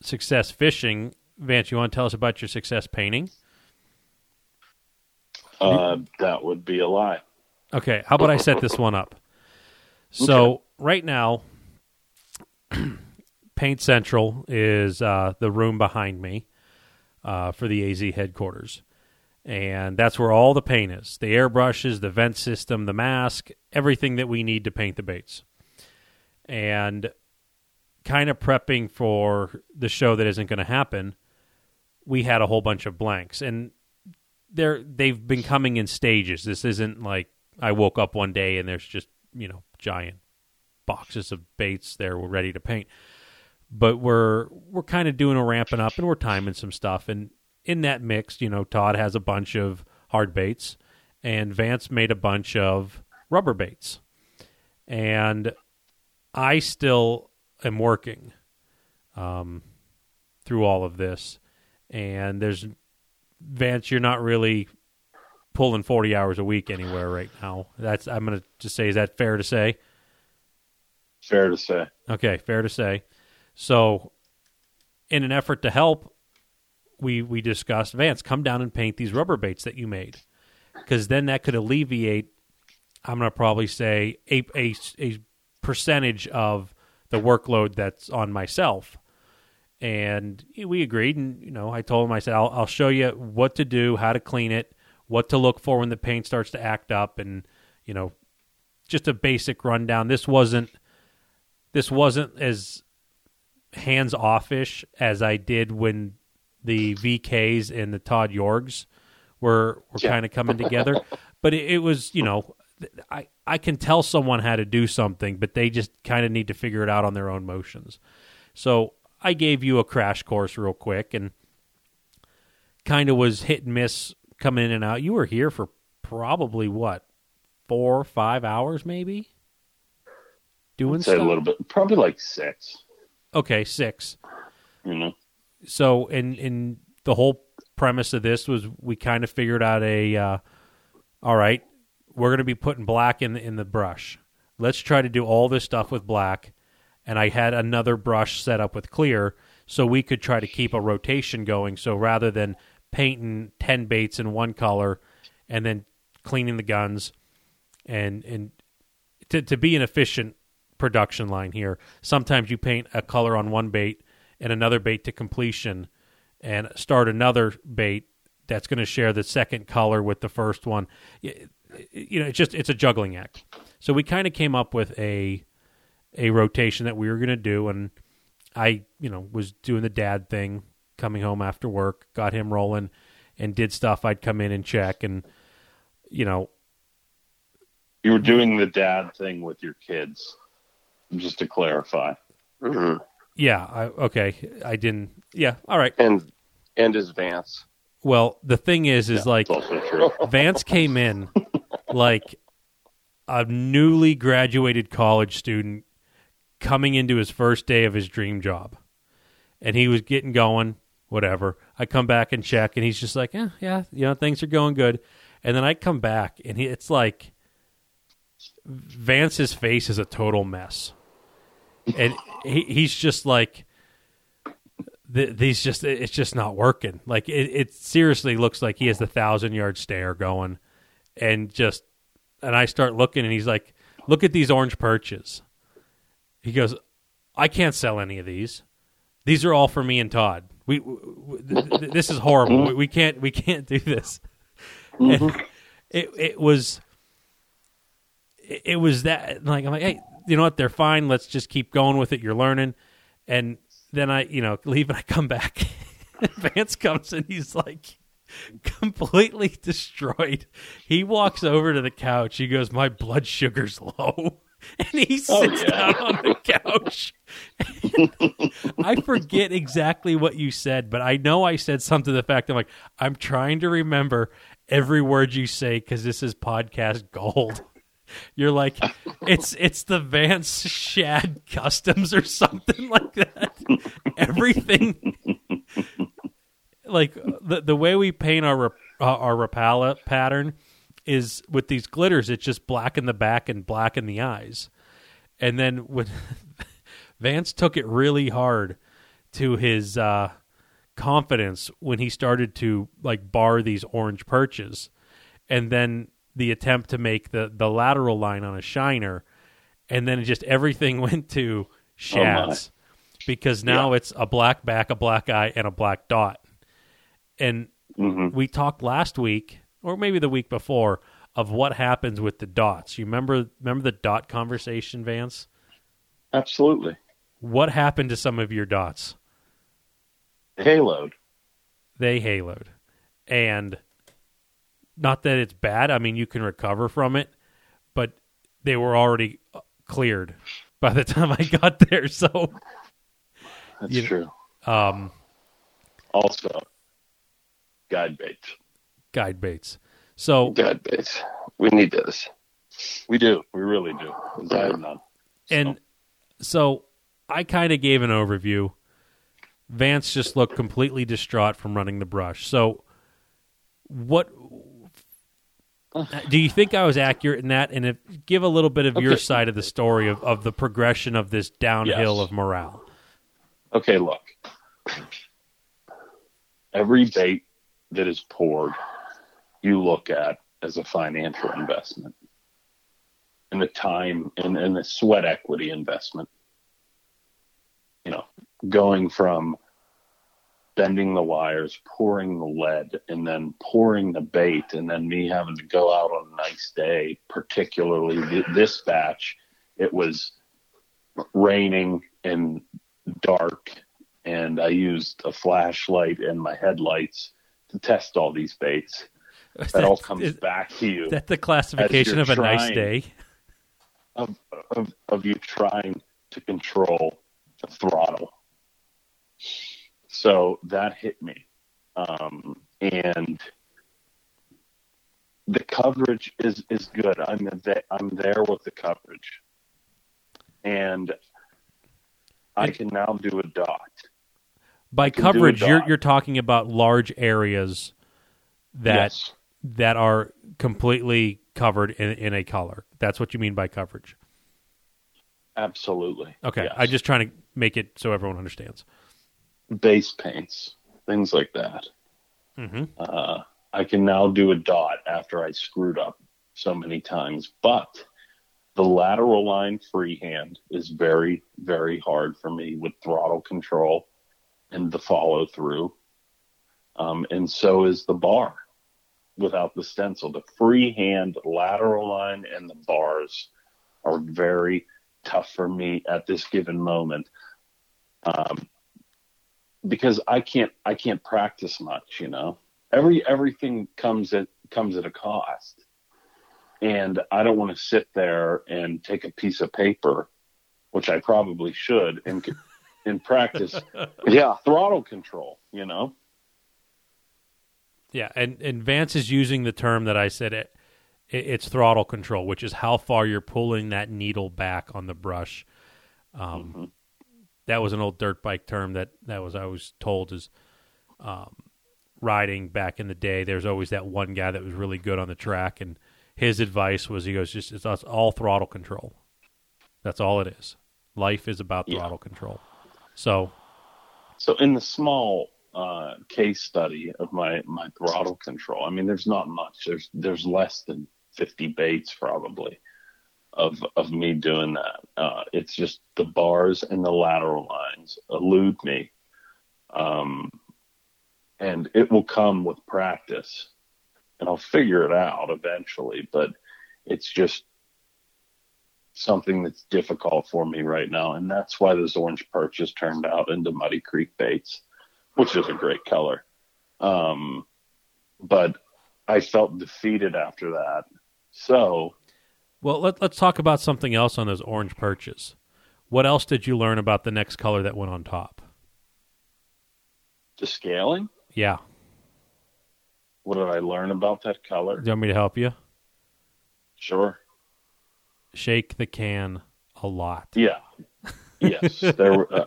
success fishing. Vance, you want to tell us about your success painting? Uh, that would be a lie. Okay, how about I set this one up? So Okay. right now, [clears throat] Paint Central is uh, the room behind me uh, for the AZ headquarters, and that's where all the paint is: the airbrushes, the vent system, the mask, everything that we need to paint the baits. And kind of prepping for the show that isn't going to happen, we had a whole bunch of blanks, and they're they've been coming in stages. This isn't like I woke up one day and there's just you know giant boxes of baits there we're ready to paint. But we're we're kind of doing a ramping up and we're timing some stuff. And in that mix, you know, Todd has a bunch of hard baits, and Vance made a bunch of rubber baits, and I still am working um, through all of this. And there's Vance, you're not really pulling 40 hours a week anywhere right now. That's I'm going to just say is that fair to say? Fair to say. Okay, fair to say. So in an effort to help, we we discussed Vance, come down and paint these rubber baits that you made. Cuz then that could alleviate I'm going to probably say a, a a percentage of the workload that's on myself. And we agreed, and you know, I told him, I said, I'll, I'll show you what to do, how to clean it, what to look for when the paint starts to act up, and you know, just a basic rundown. This wasn't, this wasn't as hands offish as I did when the VKs and the Todd Yorgs were were Yeah. kind of coming together. [laughs] But it, it was, you know, I I can tell someone how to do something, but they just kind of need to figure it out on their own motions. So I gave you a crash course real quick and kind of was hit and miss coming in and out. You were here for probably what four, or five hours, maybe doing stuff. a little bit, probably like six. Okay, six. You know, So, in in the whole premise of this was we kind of figured out a, uh, all right, we're going to be putting black in the, in the brush. Let's try to do all this stuff with black, and I had another brush set up with clear, so we could try to keep a rotation going. So rather than painting ten baits in one color, and then cleaning the guns, and and to to be an efficient production line here, sometimes you paint a color on one bait and another bait to completion and start another bait that's going to share the second color with the first one. You know, it's just it's a juggling act. So we kind of came up with a a rotation that we were going to do, and I, you know, was doing the dad thing, coming home after work, got him rolling, and did stuff. I'd come in and check, and you know, you were doing the dad thing with your kids. Just to clarify, hmm yeah, I, okay, I didn't. Yeah, all right. And and his Vance. Well, the thing is, is Yeah, like also true. [laughs] [laughs] Vance came in like a newly graduated college student coming into his first day of his dream job. And he was getting going, whatever. I come back and check, and he's just like, yeah, yeah, you know, things are going good. And then I come back, and he, it's like Vance's face is a total mess. And he, he's just like, these just it's just not working. Like it, it seriously looks like he has the thousand yard stare going, and just and I start looking, and he's like, "Look at these orange perches." He goes, "I can't sell any of these. These are all for me and Todd. We, w w- th- th- this is horrible. We, we can't we can't do this." Mm-hmm. And [laughs] it it was it was that like I'm like, hey, you know what? They're fine. Let's just keep going with it. You're learning, and then I, you know, leave and I come back. [laughs] Vance comes and he's like completely [laughs] destroyed. He walks over to the couch. He goes, "My blood sugar's low." [laughs] And he oh, sits Oh, yeah. down on the couch. I forget exactly what you said, but I know I said something to the fact I'm like, I'm trying to remember every word you say because this is podcast gold. You're like, [laughs] it's it's the Vance Shad Customs or something [laughs] like that. Everything, like the the way we paint our uh, our Rapala pattern is with these glitters. It's just black in the back and black in the eyes, and then when [laughs] Vance took it really hard to his uh, confidence when he started to like bar these orange perches, and then the attempt to make the the lateral line on a shiner, and then just everything [laughs] went to shads because now Yeah. it's a black back, a black eye, and a black dot. And hmm we talked last week, or maybe the week before, of what happens with the dots. You remember remember the dot conversation, Vance? Absolutely. What happened to some of your dots? Haloed. They haloed. And not that it's bad, I mean you can recover from it, but they were already cleared by the [laughs] time I got there. So That's You- true. um Also, guide baits. guide baits. So guide baits. We need this. We do. We really do. None. And so I kind of gave an overview. Vance just looked completely distraught from running the brush. So, what Uh, do you think I was accurate in that? And if, give a little bit of your side of the story of, of the progression of this downhill Yes. of morale. Okay, look. Every bait that is poured, you look at as a financial investment and the time and, and the sweat equity investment. You know, going from bending the wires, pouring the lead, and then pouring the bait, and then me having to go out on a nice day, particularly th- this batch, it was raining and dark and I used a flashlight and my headlights to test all these baits. That all comes is back to you that the classification of a nice day? of, of, of you trying to control the throttle. So that hit me. Um, and the coverage is, is good. I'm, th- I'm there with the coverage. And I can now do a dot. By can do a coverage, you're you're talking about large areas that yes. that are completely covered in, in a color. That's what you mean by coverage. Absolutely. Okay, Yes. I'm just trying to make it so everyone understands. Base paints, things like that. hmm Uh, I can now do a dot after I screwed up so many times, but the lateral line freehand is very, very hard for me with throttle control and the follow through. Um, and so is the bar without the stencil. The freehand lateral line and the bars are very tough for me at this given moment. Um, because I can't I can't practice much, you know. Every everything comes at comes at a cost. And I don't want to sit there and take a piece of paper, which I probably should, and and practice [laughs] Yeah. throttle control, you know. Yeah, and and Vance is using the term that I said it, it it's throttle control, which is how far you're pulling that needle back on the brush. Um, Mhm. That was an old dirt bike term that that was I was told is um, riding back in the day. There's always that one guy that was really good on the track, and his advice was he goes just it's all throttle control. That's all it is. Life is about Yeah. throttle control. So So in the small uh, case study of my my throttle control, I mean, there's not much. There's there's less than 50 baits probably of of me doing that. Uh, it's just the bars and the lateral lines elude me, um, and it will come with practice, and I'll figure it out eventually. But it's just something that's difficult for me right now, and that's why those orange perches turned out into Muddy Creek baits, which is a great color. Um, but I felt defeated after that. So Well, let, let's talk about something else on those orange perches. What else did you learn about the next color that went on top? the scaling, Yeah. what did I learn about that color? Do you want me to help you? Sure. Shake the can a lot. Yeah. Yes. [laughs] there were, uh,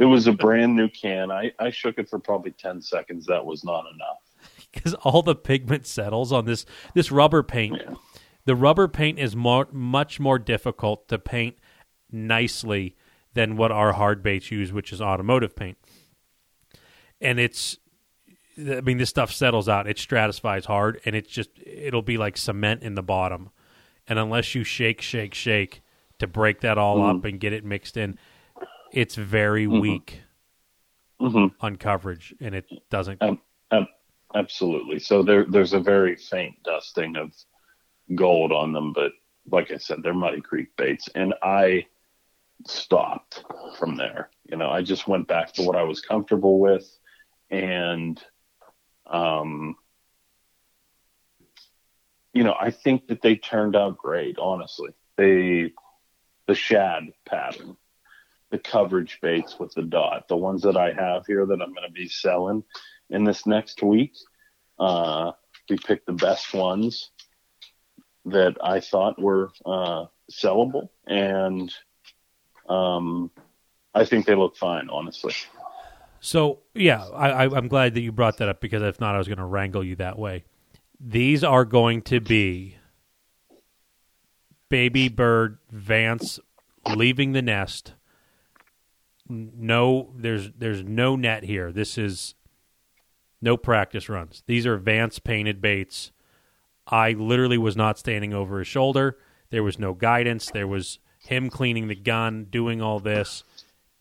it was a brand new can. I, I shook it for probably 10 seconds. That was not enough. [laughs] Because all the pigment settles on this this rubber paint. Yeah. The rubber paint is more much more difficult to paint nicely than what our hard baits use, which is automotive paint. And it's, I mean, this stuff settles out. It stratifies hard, and it's just it'll be like cement in the bottom. And unless you shake, shake, shake to break that all Mhm. up and get it mixed in, it's very Mhm. weak hmm on coverage, and it doesn't. Um, um, absolutely. So there, there's a very faint dusting of gold on them, but like I said, they're Muddy Creek baits, and I stopped from there. You know, I just went back to what I was comfortable with, and um, you know, I think that they turned out great. Honestly, they the shad pattern the coverage baits with the dot, the ones that I have here that I'm going to be selling in this next week. Uh, we picked the best ones that I thought were uh, sellable, and um, I think they look fine, honestly. So yeah, I, I'm glad that you brought that up because if not, I was going to wrangle you that way. These are going to be baby bird Vance leaving the nest. No, there's there's no net here. This is no practice runs. These are Vance painted baits. I literally was not standing over his shoulder. There was no guidance. There was him cleaning the gun, doing all this,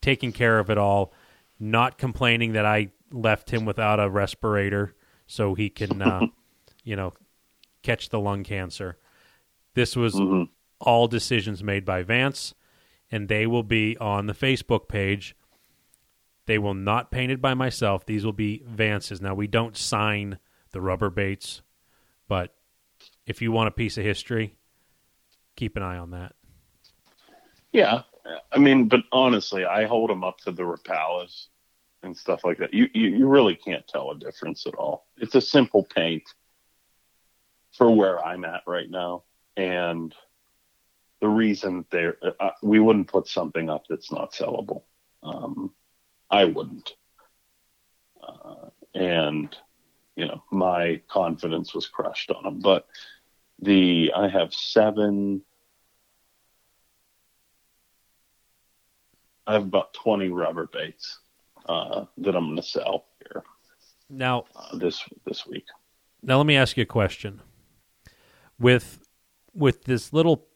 taking care of it all not complaining that I left him without a respirator so he can, uh, [laughs] you know, catch the lung cancer. This was Mhm. all decisions made by Vance, and they will be on the Facebook page. They will not painted by myself. These will be Vance's. Now we don't sign the rubber baits, but if you want a piece of history, keep an eye on that. Yeah, I mean, but honestly, I hold them up to the Rapalas and stuff like that. You, you you really can't tell a difference at all. It's a simple paint for where I'm at right now, and the reason there uh, we wouldn't put something up that's not sellable. Um, I wouldn't, uh, and you know my confidence was crushed on them. But the I have seven. I have about 20 rubber baits uh, that I'm going to sell here Now, uh, this this week. Now let me ask you a question. With with this little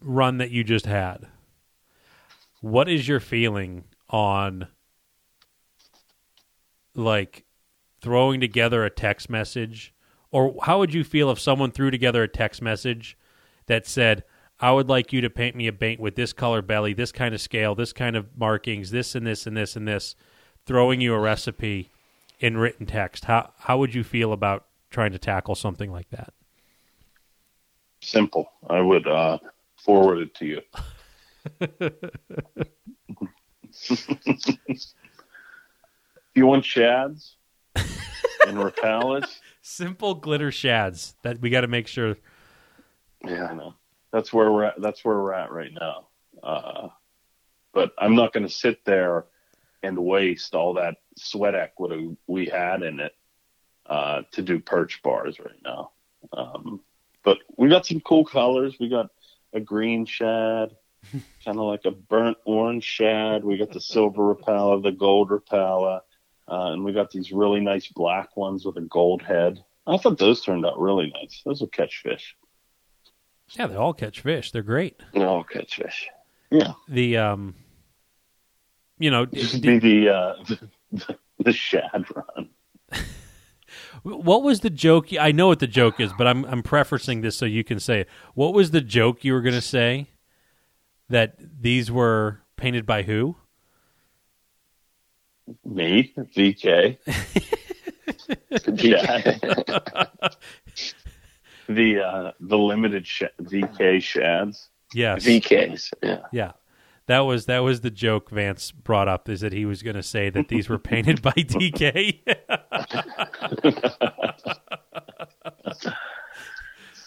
run that you just had, what is your feeling on like throwing together a text message or how would you feel if someone threw together a text message that said I would like you to paint me a paint with this color belly, this kind of scale, this kind of markings, this and this and this and this, throwing you a recipe in written text. How how would you feel about trying to tackle something like that? Simple. I would uh, forward it to you. if [laughs] [laughs] you want shads [laughs] and rapalas, Simple glitter shads that we got to make sure. yeah, I know. That's where we're at. That's where we're at right now. Uh, but I'm not going to sit there and waste all that sweat equity we had in it uh, to do perch bars right now. Um, but we got some cool colors. We got a green shad, [laughs] kind of like a burnt orange shad. We got the silver rapala, the gold rapala, uh, and we got these really nice black ones with a gold head. I thought those turned out really nice. Those will catch fish. Yeah, they all catch fish. They're great. No, catch fish. Yeah. The um, you know, Just d- be the, uh, the [laughs] the shad run. [laughs] what was the joke? I know what the joke is, but I'm I'm prefacing this so you can say it. What was the joke you were going to say? That these were painted by who? Me, VK, [laughs] [laughs] the uh, the limited sh- VK shads. Yes. VKs. Yeah. Yeah. That was that was the joke Vance brought up is that he was going to say that these were painted by [laughs] DK.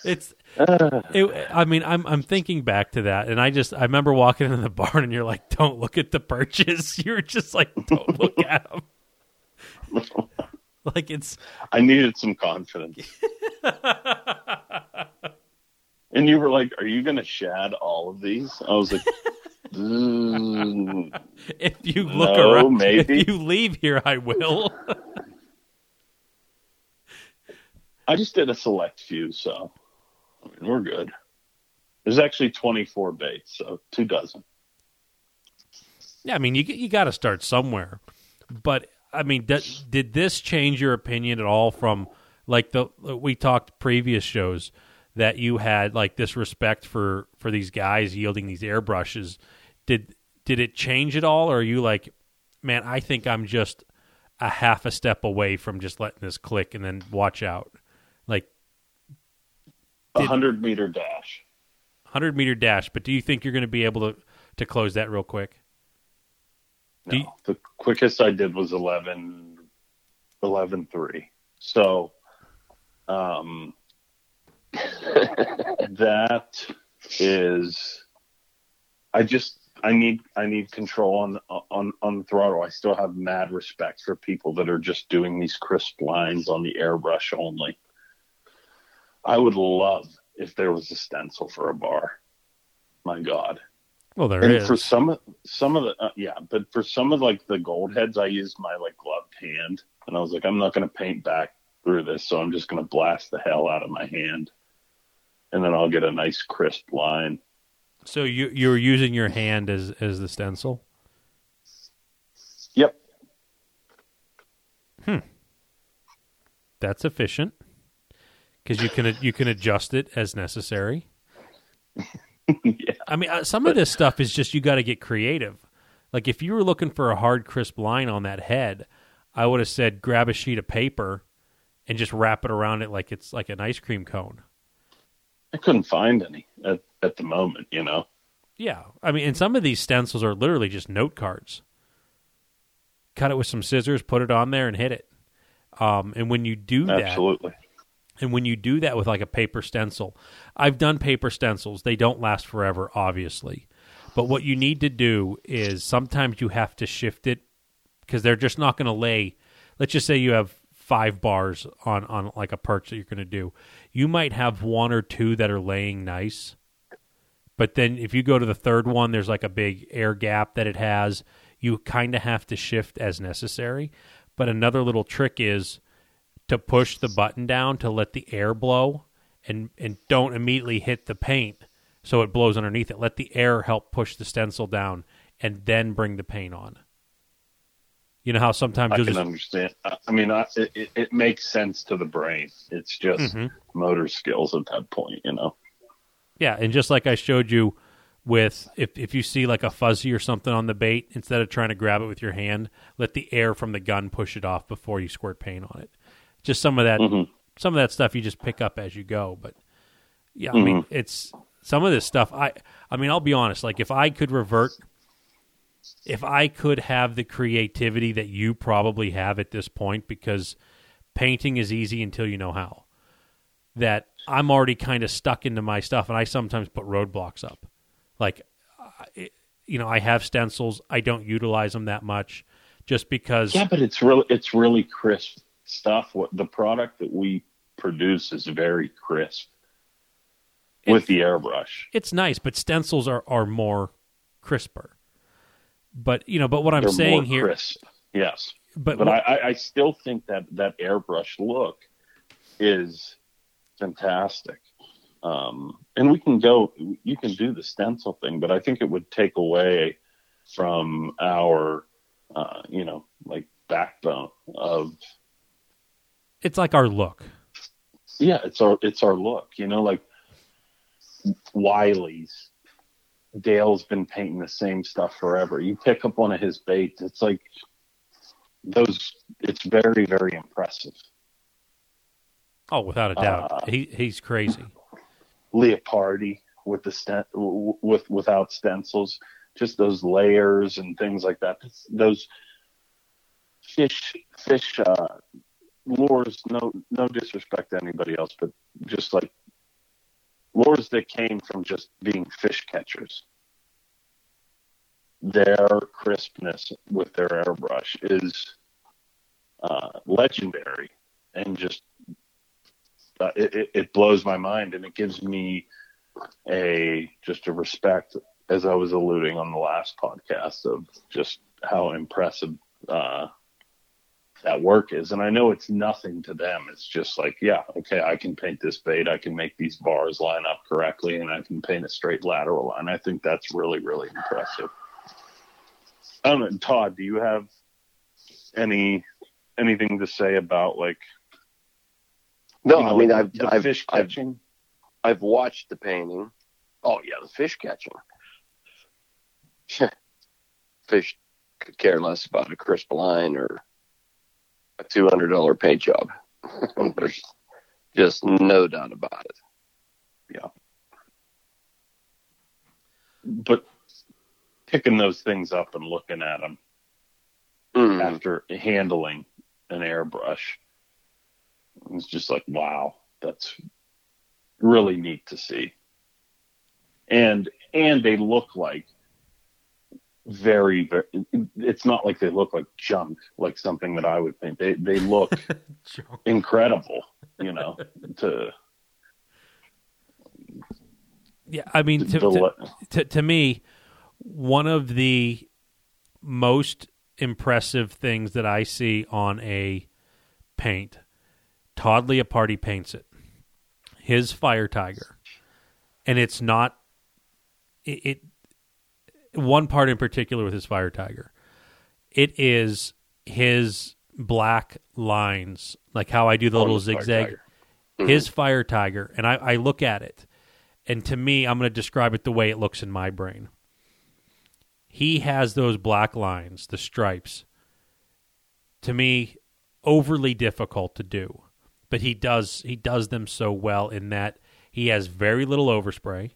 it's it, I mean I'm I'm thinking back to that and I just I remember walking into the [laughs] barn and you're like don't look at the perches. [laughs] You're just like don't look [laughs] at them. like it's I needed some confidence. and you were like, "Are you going to shad all of these?" I was like, Mm, If you look No, around, maybe. if you leave here, I will. I just did a select few, so I mean, we're good. There's actually 24 baits, so two dozen. yeah, I mean, you you got to start somewhere. But I mean, did, did this change your opinion at all from like the we talked previous shows that you had like this respect for for these guys yielding these airbrushes? Did did it change at all, or are you like, man, I think I'm just a half a step away from just letting this click and then watch out, 100 meter dash. hundred meter dash. But do you think you're going to be able to to close that real quick? No, you- the quickest I did was 11, 11 3. So, um, [laughs] that is, I just, I need, I need control on, on, on the throttle. I still have mad respect for people that are just doing these crisp lines on the airbrush only. I would love if there was a stencil for a bar. My God Well, there and is. for some some of the uh, yeah but for some of like the gold heads i used my like gloved hand and i was like i'm not going to paint back through this so i'm just going to blast the hell out of my hand and then i'll get a nice crisp line So you you're using your hand as as the stencil. yep Hmm. That's efficient because you can you can adjust it as necessary. [laughs] yeah I mean, uh, some of this stuff is just you got to get creative. Like if you were looking for a hard, crisp line on that head, I would have said grab a sheet of paper and just wrap it around it like it's like an ice cream cone. i couldn't find any at, at the moment you know Yeah, I mean, and some of these stencils are literally just note cards. Cut it with some scissors, put it on there, and hit it. Um, and when you do that, absolutely And when you do that with like a paper stencil, I've done paper stencils. They don't last forever, obviously. But what you need to do is sometimes you have to shift it because they're just not going to lay. Let's just say you have five bars on, on like a perch that you're going to do. You might have one or two that are laying nice. But then if you go to the third one, there's like a big air gap that it has. You kind of have to shift as necessary. But another little trick is to push the button down to let the air blow and and don't immediately hit the paint so it blows underneath it. Let the air help push the stencil down and then bring the paint on. You know how sometimes i can just understand i mean I, it, it- makes sense to the brain it's just Mhm. motor skills at that point you know Yeah, and just like I showed you with if if you see like a fuzzy or something on the bait, instead of trying to grab it with your hand, let the air from the gun push it off before you squirt paint on it. Just some of that Mhm. some of that stuff you just pick up as you go, but yeah, I mean, it's some of this stuff I I mean, I'll be honest, like if I could revert if I could have the creativity that you probably have at this point because painting is easy until you know how that I'm already kind of stuck into my stuff, and I sometimes put roadblocks up. Like, you know, I have stencils. I don't utilize them that much, just because. Yeah, but it's really it's really crisp stuff. What the product that we produce is very crisp with the airbrush. It's nice, but stencils are are more crisper. But you know, but what I'm They're saying more here, crisp. Yes, but, but what- I, I, I still think that that airbrush look is fantastic. Um, and we can go. You can do the stencil thing, but I think it would take away from our, uh, you know, like backbone of it's like our look. yeah, it's our it's our look. You know, like Wiley's. Dale's been painting the same stuff forever. You pick up one of his baits, it's like those. It's very very impressive. Oh, without a doubt, Uh, he he's crazy. Leopardi with the stent with without stencils, just those layers and things like that. Those fish fish uh, lures. No no disrespect to anybody else, but just like lures that came from just being fish catchers. Their crispness with their airbrush is uh, legendary, and just uh, it, it, blows my mind, and it gives me a just a respect as I was alluding on the last podcast, of just how impressive uh, that work is. And I know it's nothing to them. It's just like, yeah, okay, I can paint this bait. I can make these bars line up correctly, and I can paint a straight lateral line. I think that's really, really impressive. I don't know, Todd. Do you have any anything to say about like? No, you know, I mean I've I've, fish I've catching. I've watched the painting. Oh yeah, the fish catching. [laughs] fish could care less about a crisp line or a two hundred dollar paint job. [laughs] There's just no doubt about it. Yeah. But picking those things up and looking at them Mm. after handling an airbrush, it's just like, wow, that's really neat to see. And and they look like very, very. It's not like they look like junk, like something that I would paint. They they look [laughs] incredible, you know. To, Yeah, I mean, to, to, to, to me, one of the most impressive things that I see on a paint, Todd Leopardi paints it. His Fire Tiger, and it's not it, it. One part in particular with his Fire Tiger, it is his black lines, like how I do the On little the Fire zigzag. Tiger. Mm-hmm. His Fire Tiger, and I, I look at it, and to me, I'm going to describe it the way it looks in my brain. He has those black lines, the stripes. To me, overly difficult to do, but he does he does them so well in that he has very little overspray.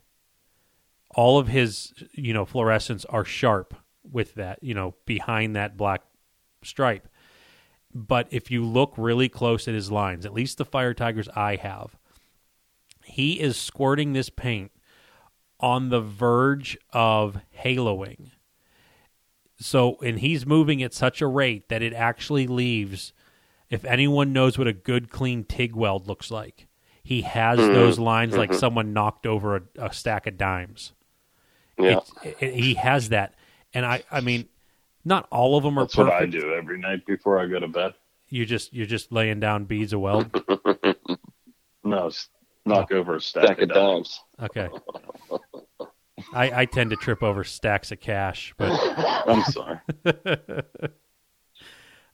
All of his you know fluorescents are sharp with that you know behind that black stripe. But if you look really close at his lines, at least the Fire Tigers I have, he is squirting this paint on the verge of haloing. So, and he's moving at such a rate that it actually leaves, if anyone knows what a good clean TIG weld looks like, he has hmm. those lines like mm-hmm. someone knocked over a, a stack of dimes. Yeah. It's- it- he has that. And I, I mean, not all of them are That's what. I do every night before I go to bed. You just, you're just laying down beads of weld. [laughs] No, s- knock over a stack, Stack of dimes. Okay. I, I tend to trip over stacks of cash, but [laughs] I'm sorry. [laughs]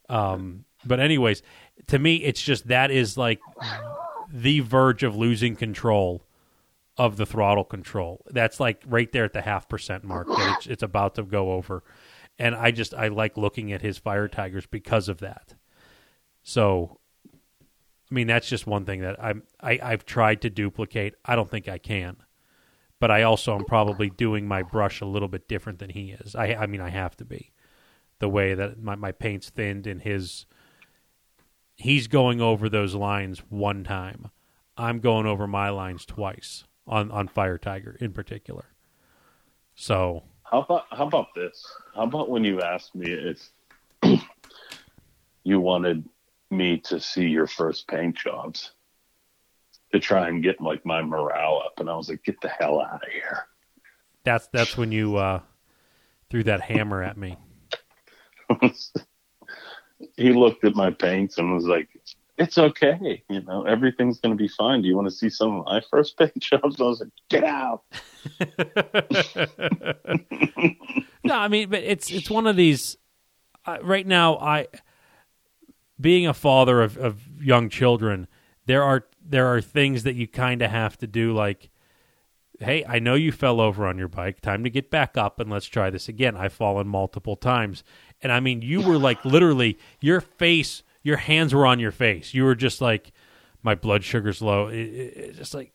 um, but anyways, to me, it's just that is like the verge of losing control of the throttle control. That's like right there at the half percent mark that it's, it's about to go over, and I just I like looking at his fire tigers because of that. So, I mean, that's just one thing that I'm I, I've tried to duplicate. I don't think I can, but I also am probably doing my brush a little bit different than he is. I I mean, I have to be the way that my, my paint's thinned and his he's going over those lines one time. I'm going over my lines twice on on Fire Tiger in particular. So How about how about this? How about when you asked me if you wanted me to see your first paint jobs to try and get like my morale up, and I was like, "Get the hell out of here!" that's that's when you uh, threw that hammer at me. [laughs] he looked at my paints and was like, "It's okay, you know, everything's gonna be fine. Do you want to see some of my first [laughs] paint jobs?" I was like, "Get out!" [laughs] no, I mean, but it's it's one of these. Uh, right now, I being a father of, of young children, there are there are things that you kind of have to do. Like, hey, I know you fell over on your bike. Time to get back up and let's try this again. I've fallen multiple times, and I mean, you were like literally your face, your hands were on your face. You were just like, my blood sugar's low. It, it, just like,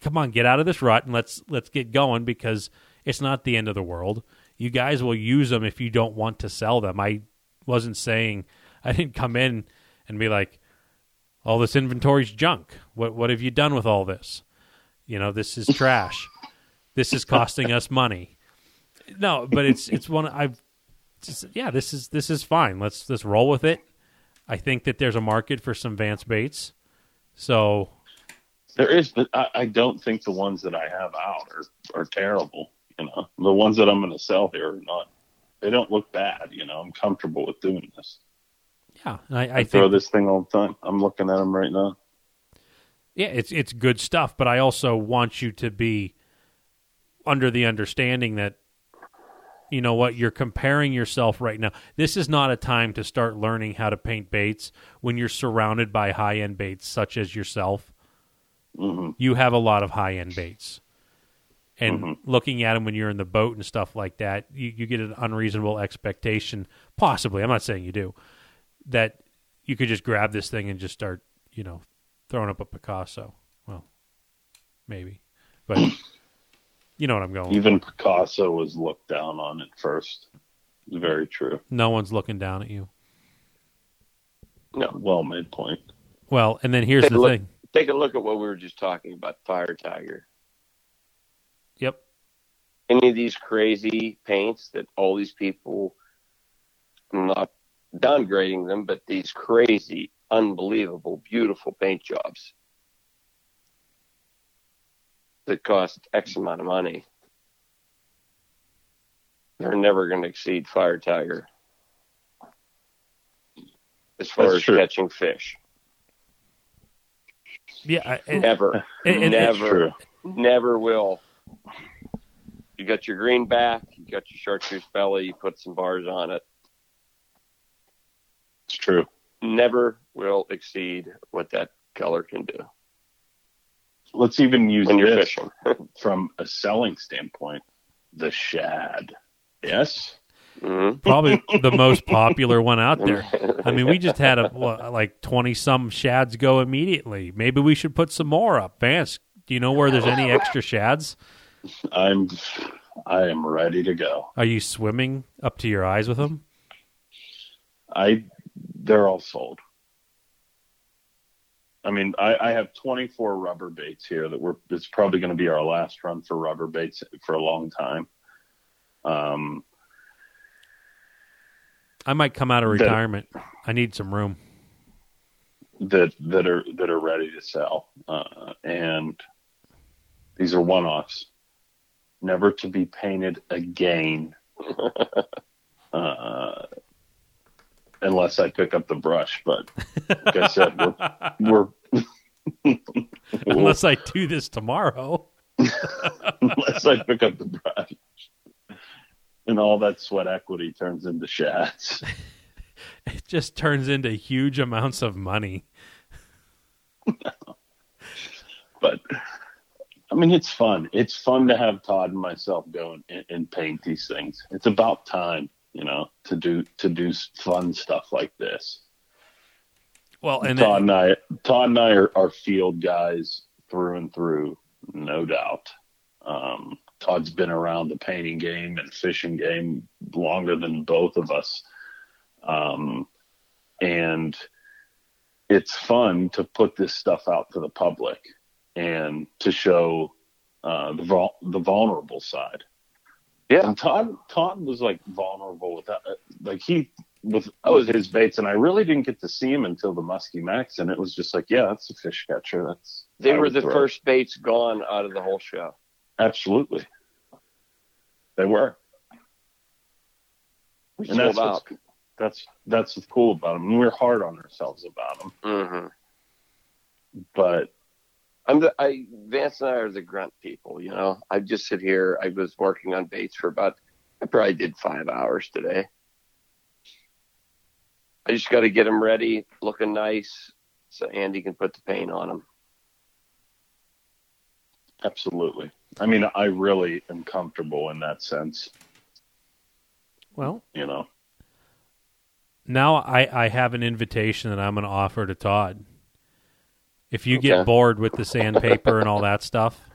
come on, get out of this rut and let's let's get going because it's not the end of the world. You guys will use them if you don't want to sell them. I wasn't saying I didn't come in and be like, all this inventory's junk. What what have you done with all this? You know, this is trash. this is costing us money. No, but it's it's one I've just, yeah, this is this is fine. Let's let's roll with it. I think that there's a market for some Vance baits. So There is, but I, I don't think the ones that I have out are, are terrible. You know, the ones that I'm going to sell here are not. They don't look bad. You know, I'm comfortable with doing this. Yeah, I, I, I throw think this thing all the time. I'm looking at them right now. yeah, it's it's good stuff. But I also want you to be under the understanding that you know what you're comparing yourself right now. This is not a time to start learning how to paint baits when you're surrounded by high end baits such as yourself. hmm You have a lot of high end baits. And Mhm. looking at them when you're in the boat and stuff like that, you, you get an unreasonable expectation. Possibly, I'm not saying you do, that you could just grab this thing and just start, you know, throwing up a Picasso. Well, maybe, but [coughs] you know what I'm going. with. Even Picasso was looked down on at first. Very true. No one's looking down at you. No. Well made point. Well, and then here's Take the look. thing. Take a look at what we were just talking about, Fire Tiger. Yep. Any of these crazy paints that all these people, I'm not downgrading them, but these crazy, unbelievable, beautiful paint jobs that cost X amount of money, they're never going to exceed Fire Tiger as far That's as true. catching fish. Yeah. I- and- Never. [laughs] and- and- never. Never will. You got your green back, you got your chartreuse belly, you put some bars on it. It's true. Never will exceed what that color can do Let's even use when you're this fishing. [laughs] from a selling standpoint. The shad. Yes. hmm probably the most [laughs] popular one out there. I mean, we just had a [laughs] what, like twenty some shads go immediately. Maybe we should put some more up. Vance, do you know where there's any extra shads? I'm I am ready to go. Are you swimming up to your eyes with them? I they're all sold. I mean, I, I have 24 rubber baits here that we're. It's probably going to be our last run for rubber baits for a long time. Um, I might come out of retirement. I need some room. that that are that are ready to sell, uh, and these are one-offs, never to be painted again, [laughs] uh, unless I pick up the brush. But like I said, we're, we're [laughs] Unless I do this tomorrow. [laughs] unless I pick up the brush. And all that sweat equity turns into shads. [laughs] It just turns into huge amounts of money. But I mean, it's fun. It's fun to have Todd and myself go and, and paint these things. It's about time, you know, to do to do fun stuff like this. Well, and Todd then, and I, Todd and I are, are field guys through and through, no doubt. Um, Todd's been around the painting game and fishing game longer than both of us, um, and it's fun to put this stuff out to the public and to show uh, the vul- the vulnerable side. Yeah. And Todd Todd was like vulnerable with that, like he with with his baits, and I really didn't get to see him until the Muskie Max, and it was just like, yeah, that's a fish catcher. That's They I were the throw. first baits gone out of the whole show. Absolutely, they were. We And that's what's, that's that's what's cool about them. And we're hard on ourselves about them, hmm but I'm the I Vance and I are the grunt people, you know. I just sit here. I was working on baits for about I probably did five hours today. I just got to get them ready, looking nice, so Andy can put the paint on them. absolutely. I mean, I really am comfortable in that sense. well, You know, now I, I have an invitation that I'm going to offer to Todd. If you Okay. get bored with the sandpaper and all that stuff,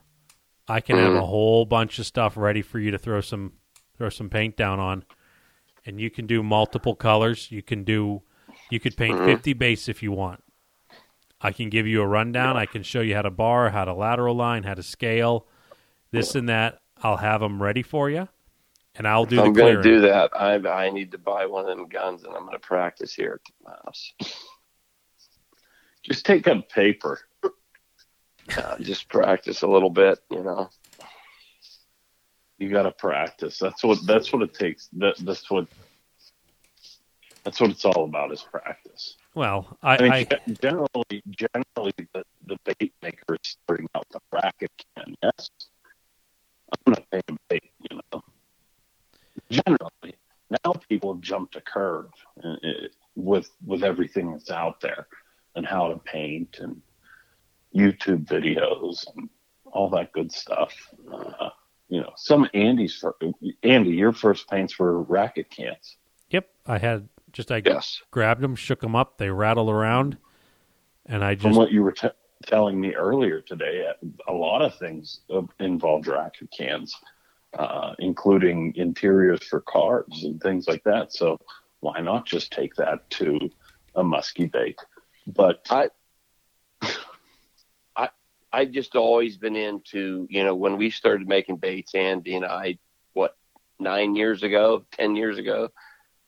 I can have a Mhm. whole bunch of stuff ready for you to throw some throw some paint down on, and you can do multiple colors. You can do you could paint Mhm. 50 bass if you want. I can give you a rundown. I can show you how to bar, how to lateral line, how to scale, this and that. I'll have them ready for you, and I'll do I'm going to do that. I I need to buy one of them guns, and I'm going to practice here at the house. Just take up paper. Uh, just practice a little bit, you know. You got to practice. That's what that's what it takes. That that's what that's what it's all about is practice. Well, I, I mean, I generally, generally, the, the bait maker is starting out the bracket can. Yes, I'm going to pay bait. You know, generally, now people jump to curve uh, uh, with with everything that's out there and how to paint and YouTube videos and all that good stuff. Uh, you know, some Andy's fir- Andy, your first paints were racket cans. yep, I had just I Yes. grabbed them, shook them up, they rattled around, and I just From what you were t- telling me earlier today, a lot of things uh, involved racket cans, uh, including interiors for cars and things like that. So why not just take that to a musky bait? But I I, I've just always been into, you know, when we started making baits, Andy and I, what, nine years ago, 10 years ago,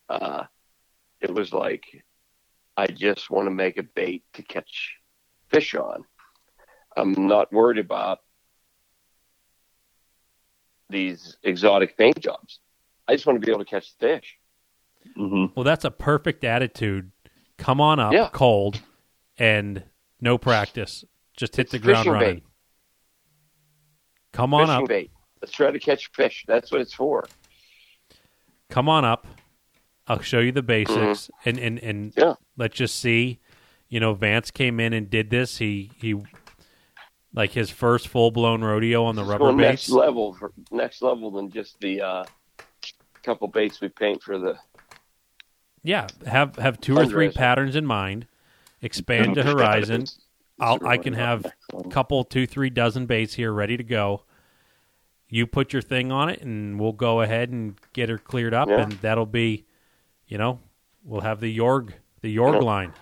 uh, it was like, I just want to make a bait to catch fish on. I'm not worried about these exotic paint jobs. I just want to be able to catch the fish. mhm. well, that's a perfect attitude. Come on up, Yeah. cold, and no practice. Just hit the ground running. bait. Come on fishing up. bait. Let's try to catch fish. That's what it's for. Come on up. I'll show you the basics, and and and Yeah. let's just see. You know, Vance came in and did this. He he, like his first full blown rodeo on the rubber baits. next level for next level than just the uh, couple baits we paint for the Yeah, have have two or three patterns in mind. Expand the horizon. I'll, I can have a couple, two, three dozen baits here ready to go. You put your thing on it, and we'll go ahead and get her cleared up, Yeah. and that'll be, you know, we'll have the Yorg, the Yorg Yeah. line.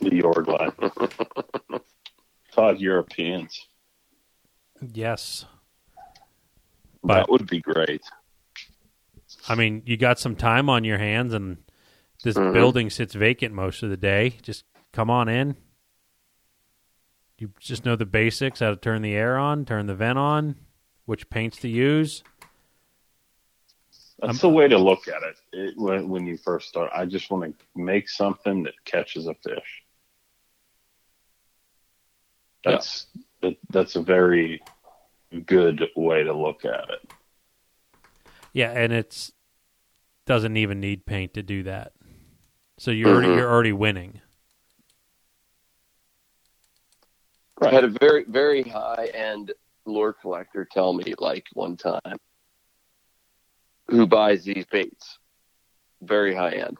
the York line. [laughs] Todd Europeans. Yes, that would be great. I mean you got some time on your hands, and this Mhm. building sits vacant most of the day. Just come on in. You just know the basics: how to turn the air on, turn the vent on, which paints to use. That's the way to look at it, it when, when you first start. I just want to make something that catches a fish. That's that, that's a very good way to look at it. Yeah, and it's doesn't even need paint to do that. So you're already, Mhm. you're already winning. I had a very, very high end lure collector tell me like one time who buys these baits, very high end,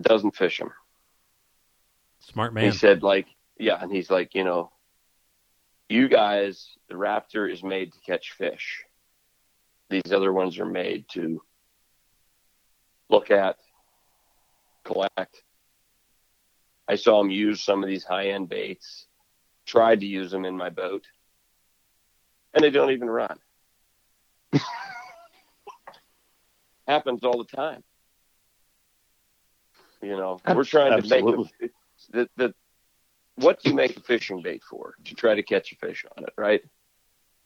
doesn't fish them. Smart man. He said like, yeah, and he's like, you know, you guys, the Raptor is made to catch fish. These other ones are made to look at, collect. I saw him use some of these high end baits, tried to use them in my boat, and they don't even run. [laughs] Happens all the time. You know, we're trying Absolutely. to make the, the, the what do you make a fishing bait for? To try to catch a fish on it, right?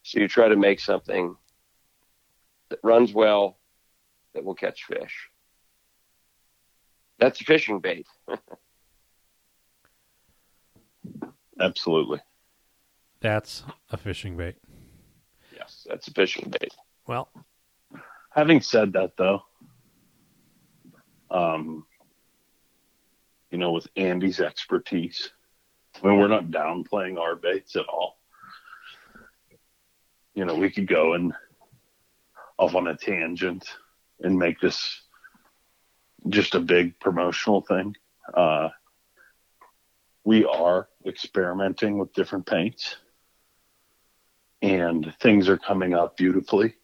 So you try to make something that runs well, that will catch fish. That's a fishing bait. [laughs] Absolutely. That's a fishing bait. Yes, that's a fishing bait. Well, Having said that, though, um, you know, with Andy's expertise, I mean, we're not downplaying our baits at all. You know, we could go and off on a tangent and make this just a big promotional thing. Uh, we are experimenting with different paints, and things are coming up beautifully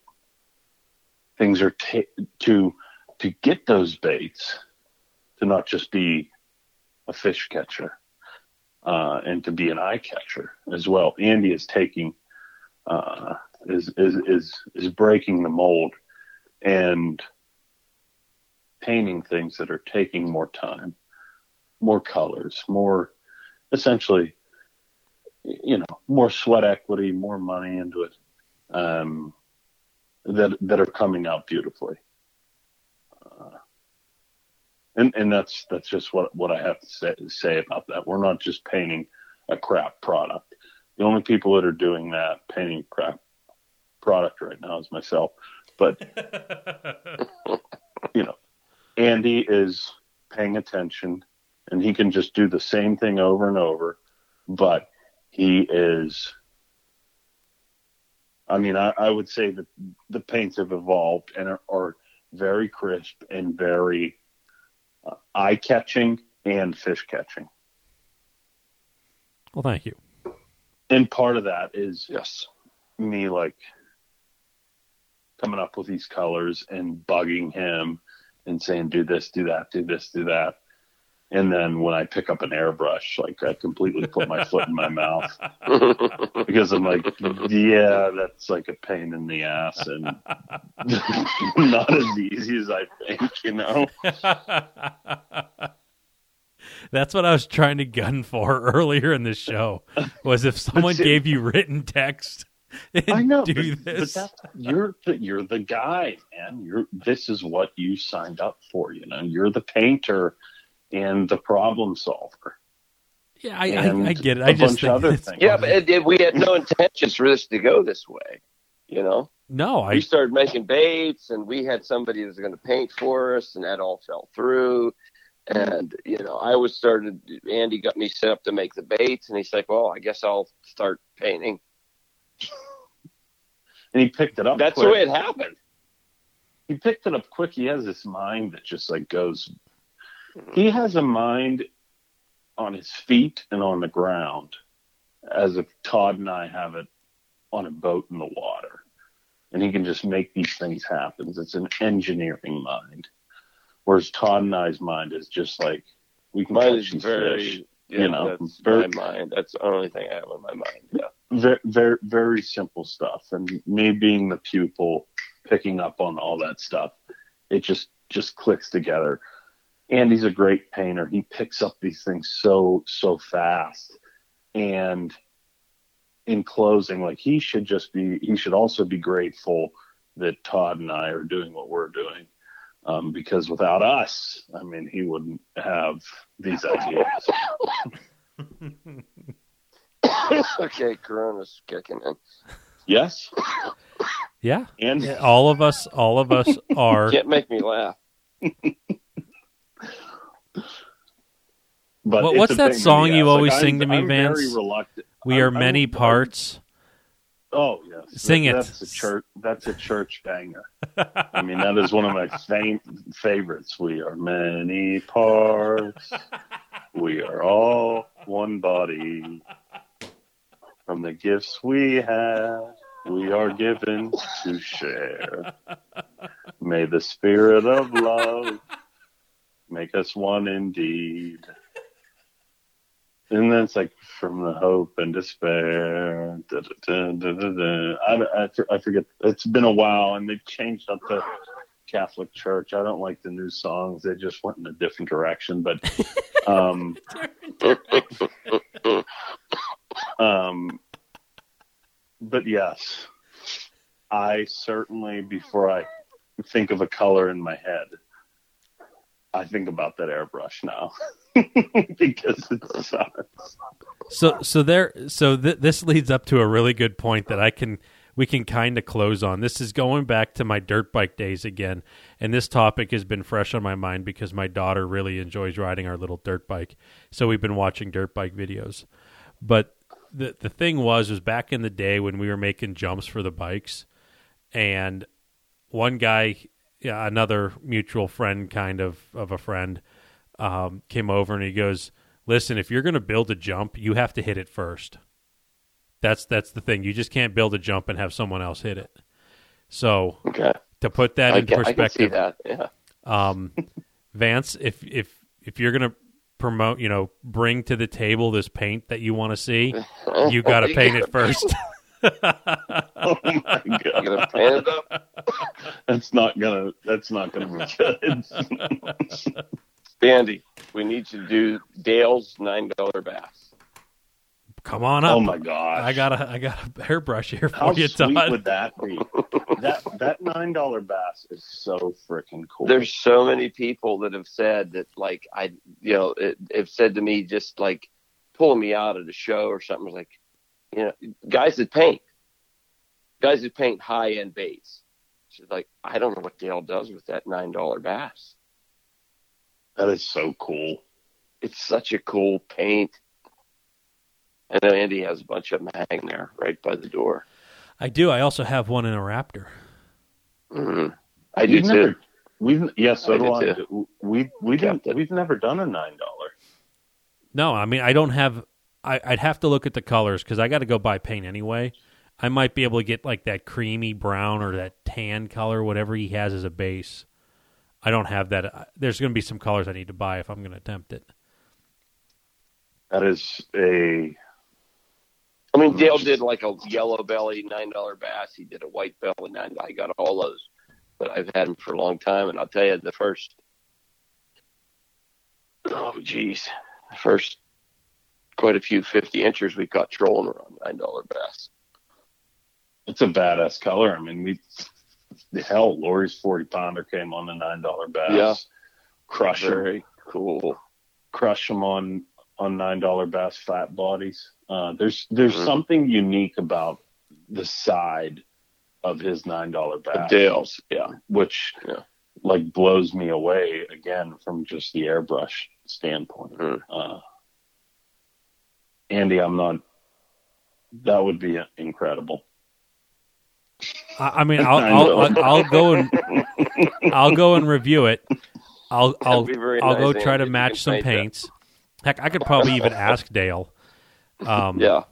things are ta- to to get those baits to not just be a fish catcher uh, and to be an eye catcher as well. Andy is taking uh, is is is is breaking the mold and painting things that are taking more time, more colors, more essentially, you know, more sweat equity, more money into it. um, that that are coming out beautifully. Uh, and and that's that's just what what I have to say, say about that. We're not just painting a crap product. The only people that are doing that painting crap product right now is myself. But [laughs] you know, Andy is paying attention and he can just do the same thing over and over, but he is I mean, I, I would say that the paints have evolved and are, are very crisp and very uh, eye catching and fish catching. Well, thank you. And part of that is Yes. me like coming up with these colors and bugging him and saying, do this, do that, do this, do that. And then when I pick up an airbrush, like I completely put my foot in my mouth [laughs] because I'm like, yeah, that's like a pain in the ass and [laughs] not as easy as I think, you know? [laughs] That's what I was trying to gun for earlier in the show. Was if someone gave you written text and [laughs] I know, do but, this. but that's, you're the, you're the guy, man. You're this is what you signed up for. You know, you're the painter and the problem solver. yeah, I, I, I get it. a I just bunch think of other things. Yeah, but it, it, we had no intentions for this to go this way. You know, no, I we started making baits, and we had somebody that was going to paint for us, and that all fell through. And you know, I was started. Andy got me set up to make the baits, and he's like, "Well, I guess I'll start painting." [laughs] And he picked it up. That's quick. the way it happened. he picked it up quick. He has this mind that just like goes. Mm-hmm. He has a mind on his feet and on the ground, as if Todd and I have it on a boat in the water, and he can just make these things happen. It's an engineering mind, whereas Todd and I's mind is just like we can Mine catch these very, fish. yeah, you know, that's my mind. That's the only thing I have in my mind. Yeah. Very, very, very simple stuff. And me being the pupil, picking up on all that stuff, it just just clicks together. Andy's a great painter. He picks up these things so so fast. And in closing, like he should just be, he should also be grateful that Todd and I are doing what we're doing. Um, because without us, I mean, he wouldn't have these ideas. [laughs] [laughs] okay, Corona's kicking in. Yes, yeah. and all of us, all of us [laughs] are. Can't make me laugh. [laughs] But What- what's that song yes. you Like, always I'm- sing to me, I'm Vance? Very reluctant. We I'm- are many I'm- parts. Oh yes, Sing That- it. That's a church. That's a church banger. I mean, that is one of my fam- favorites. We are many parts. We are all one body. From the gifts we have, we are given to share. May the spirit of love make us one indeed. And then it's like from the hope and despair. Da, da, da. I, I, I forget. It's been a while, and they've changed up the Catholic Church. I don't like the new songs. They just went in a different direction. But, um, [laughs] um, but yes, I certainly before I think of a color in my head, I think about that airbrush now [laughs] because it sucks. So, so there, so th- this leads up to a really good point that I can we can kind of close on. This is going back to my dirt bike days again, and this topic has been fresh on my mind because my daughter really enjoys riding our little dirt bike. So we've been watching dirt bike videos. But the the thing was was back in the day when we were making jumps for the bikes, and one guy, yeah, another mutual friend, kind of of a friend, um, came over and he goes, "Listen, if you're going to build a jump, you have to hit it first. That's that's the thing. You just can't build a jump and have someone else hit it. So Okay. to put that I into can, I can see perspective, that. Yeah. um, [laughs] Vance, if if if you're going to promote, you know, bring to the table this paint that you want to see, you [laughs] got to paint it first. [laughs] Oh my You god, gonna paint it up? that's not gonna. That's not gonna be good. [laughs] Andy, we need you to do Dale's nine dollar bass. Come on oh up. Oh my gosh! I got a I got a hairbrush here for How you, sweet Todd. would that be? [laughs] that that nine dollar bass is so freaking cool. There's so many people that have said that, like, I, you know, it, have said to me, just like pulling me out of the show or something, like, you know, guys that paint, guys that paint high end baits. She's like, I don't know what Dale does with that nine dollar bass. that is so cool. It's such a cool paint. I know Andy has a bunch of them hanging there right by the door. I do. I also have one in a Raptor. hmm I do We've too. never, we've yeah, so I do do too. We we Kept didn't it. we've never done a nine dollar. No, I mean I don't have. I, I'd have to look at the colors because I got to go buy paint anyway. I might be able to get like that creamy brown or that tan color, whatever he has as a base. I don't have that. Uh, There's going to be some colors I need to buy if I'm going to attempt it. That is a I mean, Dale did like a yellow belly nine dollar bass. He did a white belly nine. I got all those, but I've had them for a long time, and I'll tell you, the first, oh geez, the first quite a few fifty inchers we caught trolling around nine dollar bass. it's a badass color. I mean, we the hell, Lori's forty pounder came on the nine dollar bass. Yeah. crush. Very cool. crush them on on nine dollar bass flat bodies. Uh, there's there's Mhm. something unique about the side of his nine dollar bass, Dale's, yeah. which Yeah. like blows me away again from just the airbrush standpoint. Mhm. Uh, Andy, I'm not. That would be incredible. I, I mean, [laughs] I'll, I I'll. I'll, I'll go and [laughs] I'll go and review it. I'll I'll That'd be very I'll nice, go Andy, try to match some paint that. paints. Heck, I could probably even ask Dale. Um, Yeah.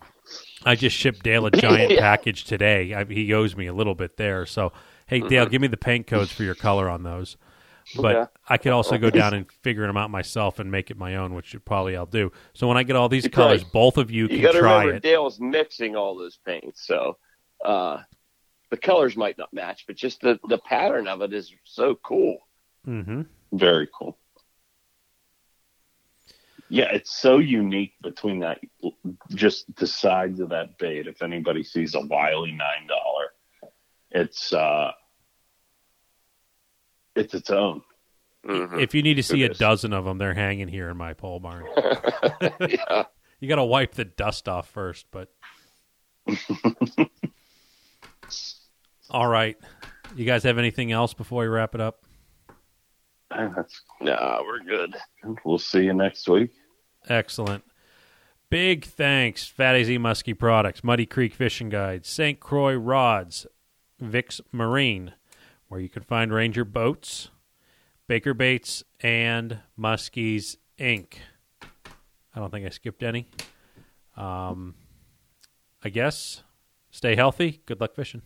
I just shipped Dale a giant [laughs] Yeah. package today. I, he owes me a little bit there. So, hey, Dale, give me the paint codes for your color on those. But. I could also go [laughs] down and figure them out myself and make it my own, which probably I'll do. So when I get all these You colors, probably- both of you You can got to try remember, it. Dale's mixing all those paints, so uh, the colors might not match, but just the the pattern of it is so cool. Mm-hmm. Very cool. Yeah, it's so unique between that, just the sides of that bait. If anybody sees a wily nine dollar, it's uh, it's its own. Mhm. If you need to see a dozen of them, they're hanging here in my pole barn. [laughs] yeah. [laughs] You got to wipe the dust off first, but. [laughs] All right. You guys have anything else before we wrap it up? That's, Nah, we're good. we'll see you next week. Excellent. Big thanks, Fat AZ Muskie Products, Muddy Creek Fishing Guide, St. Croix Rods, Vix Marine, where you can find Ranger Boats, Baker Baits, and Muskies Inc. I don't think I skipped any. Um, I guess stay healthy. Good luck fishing.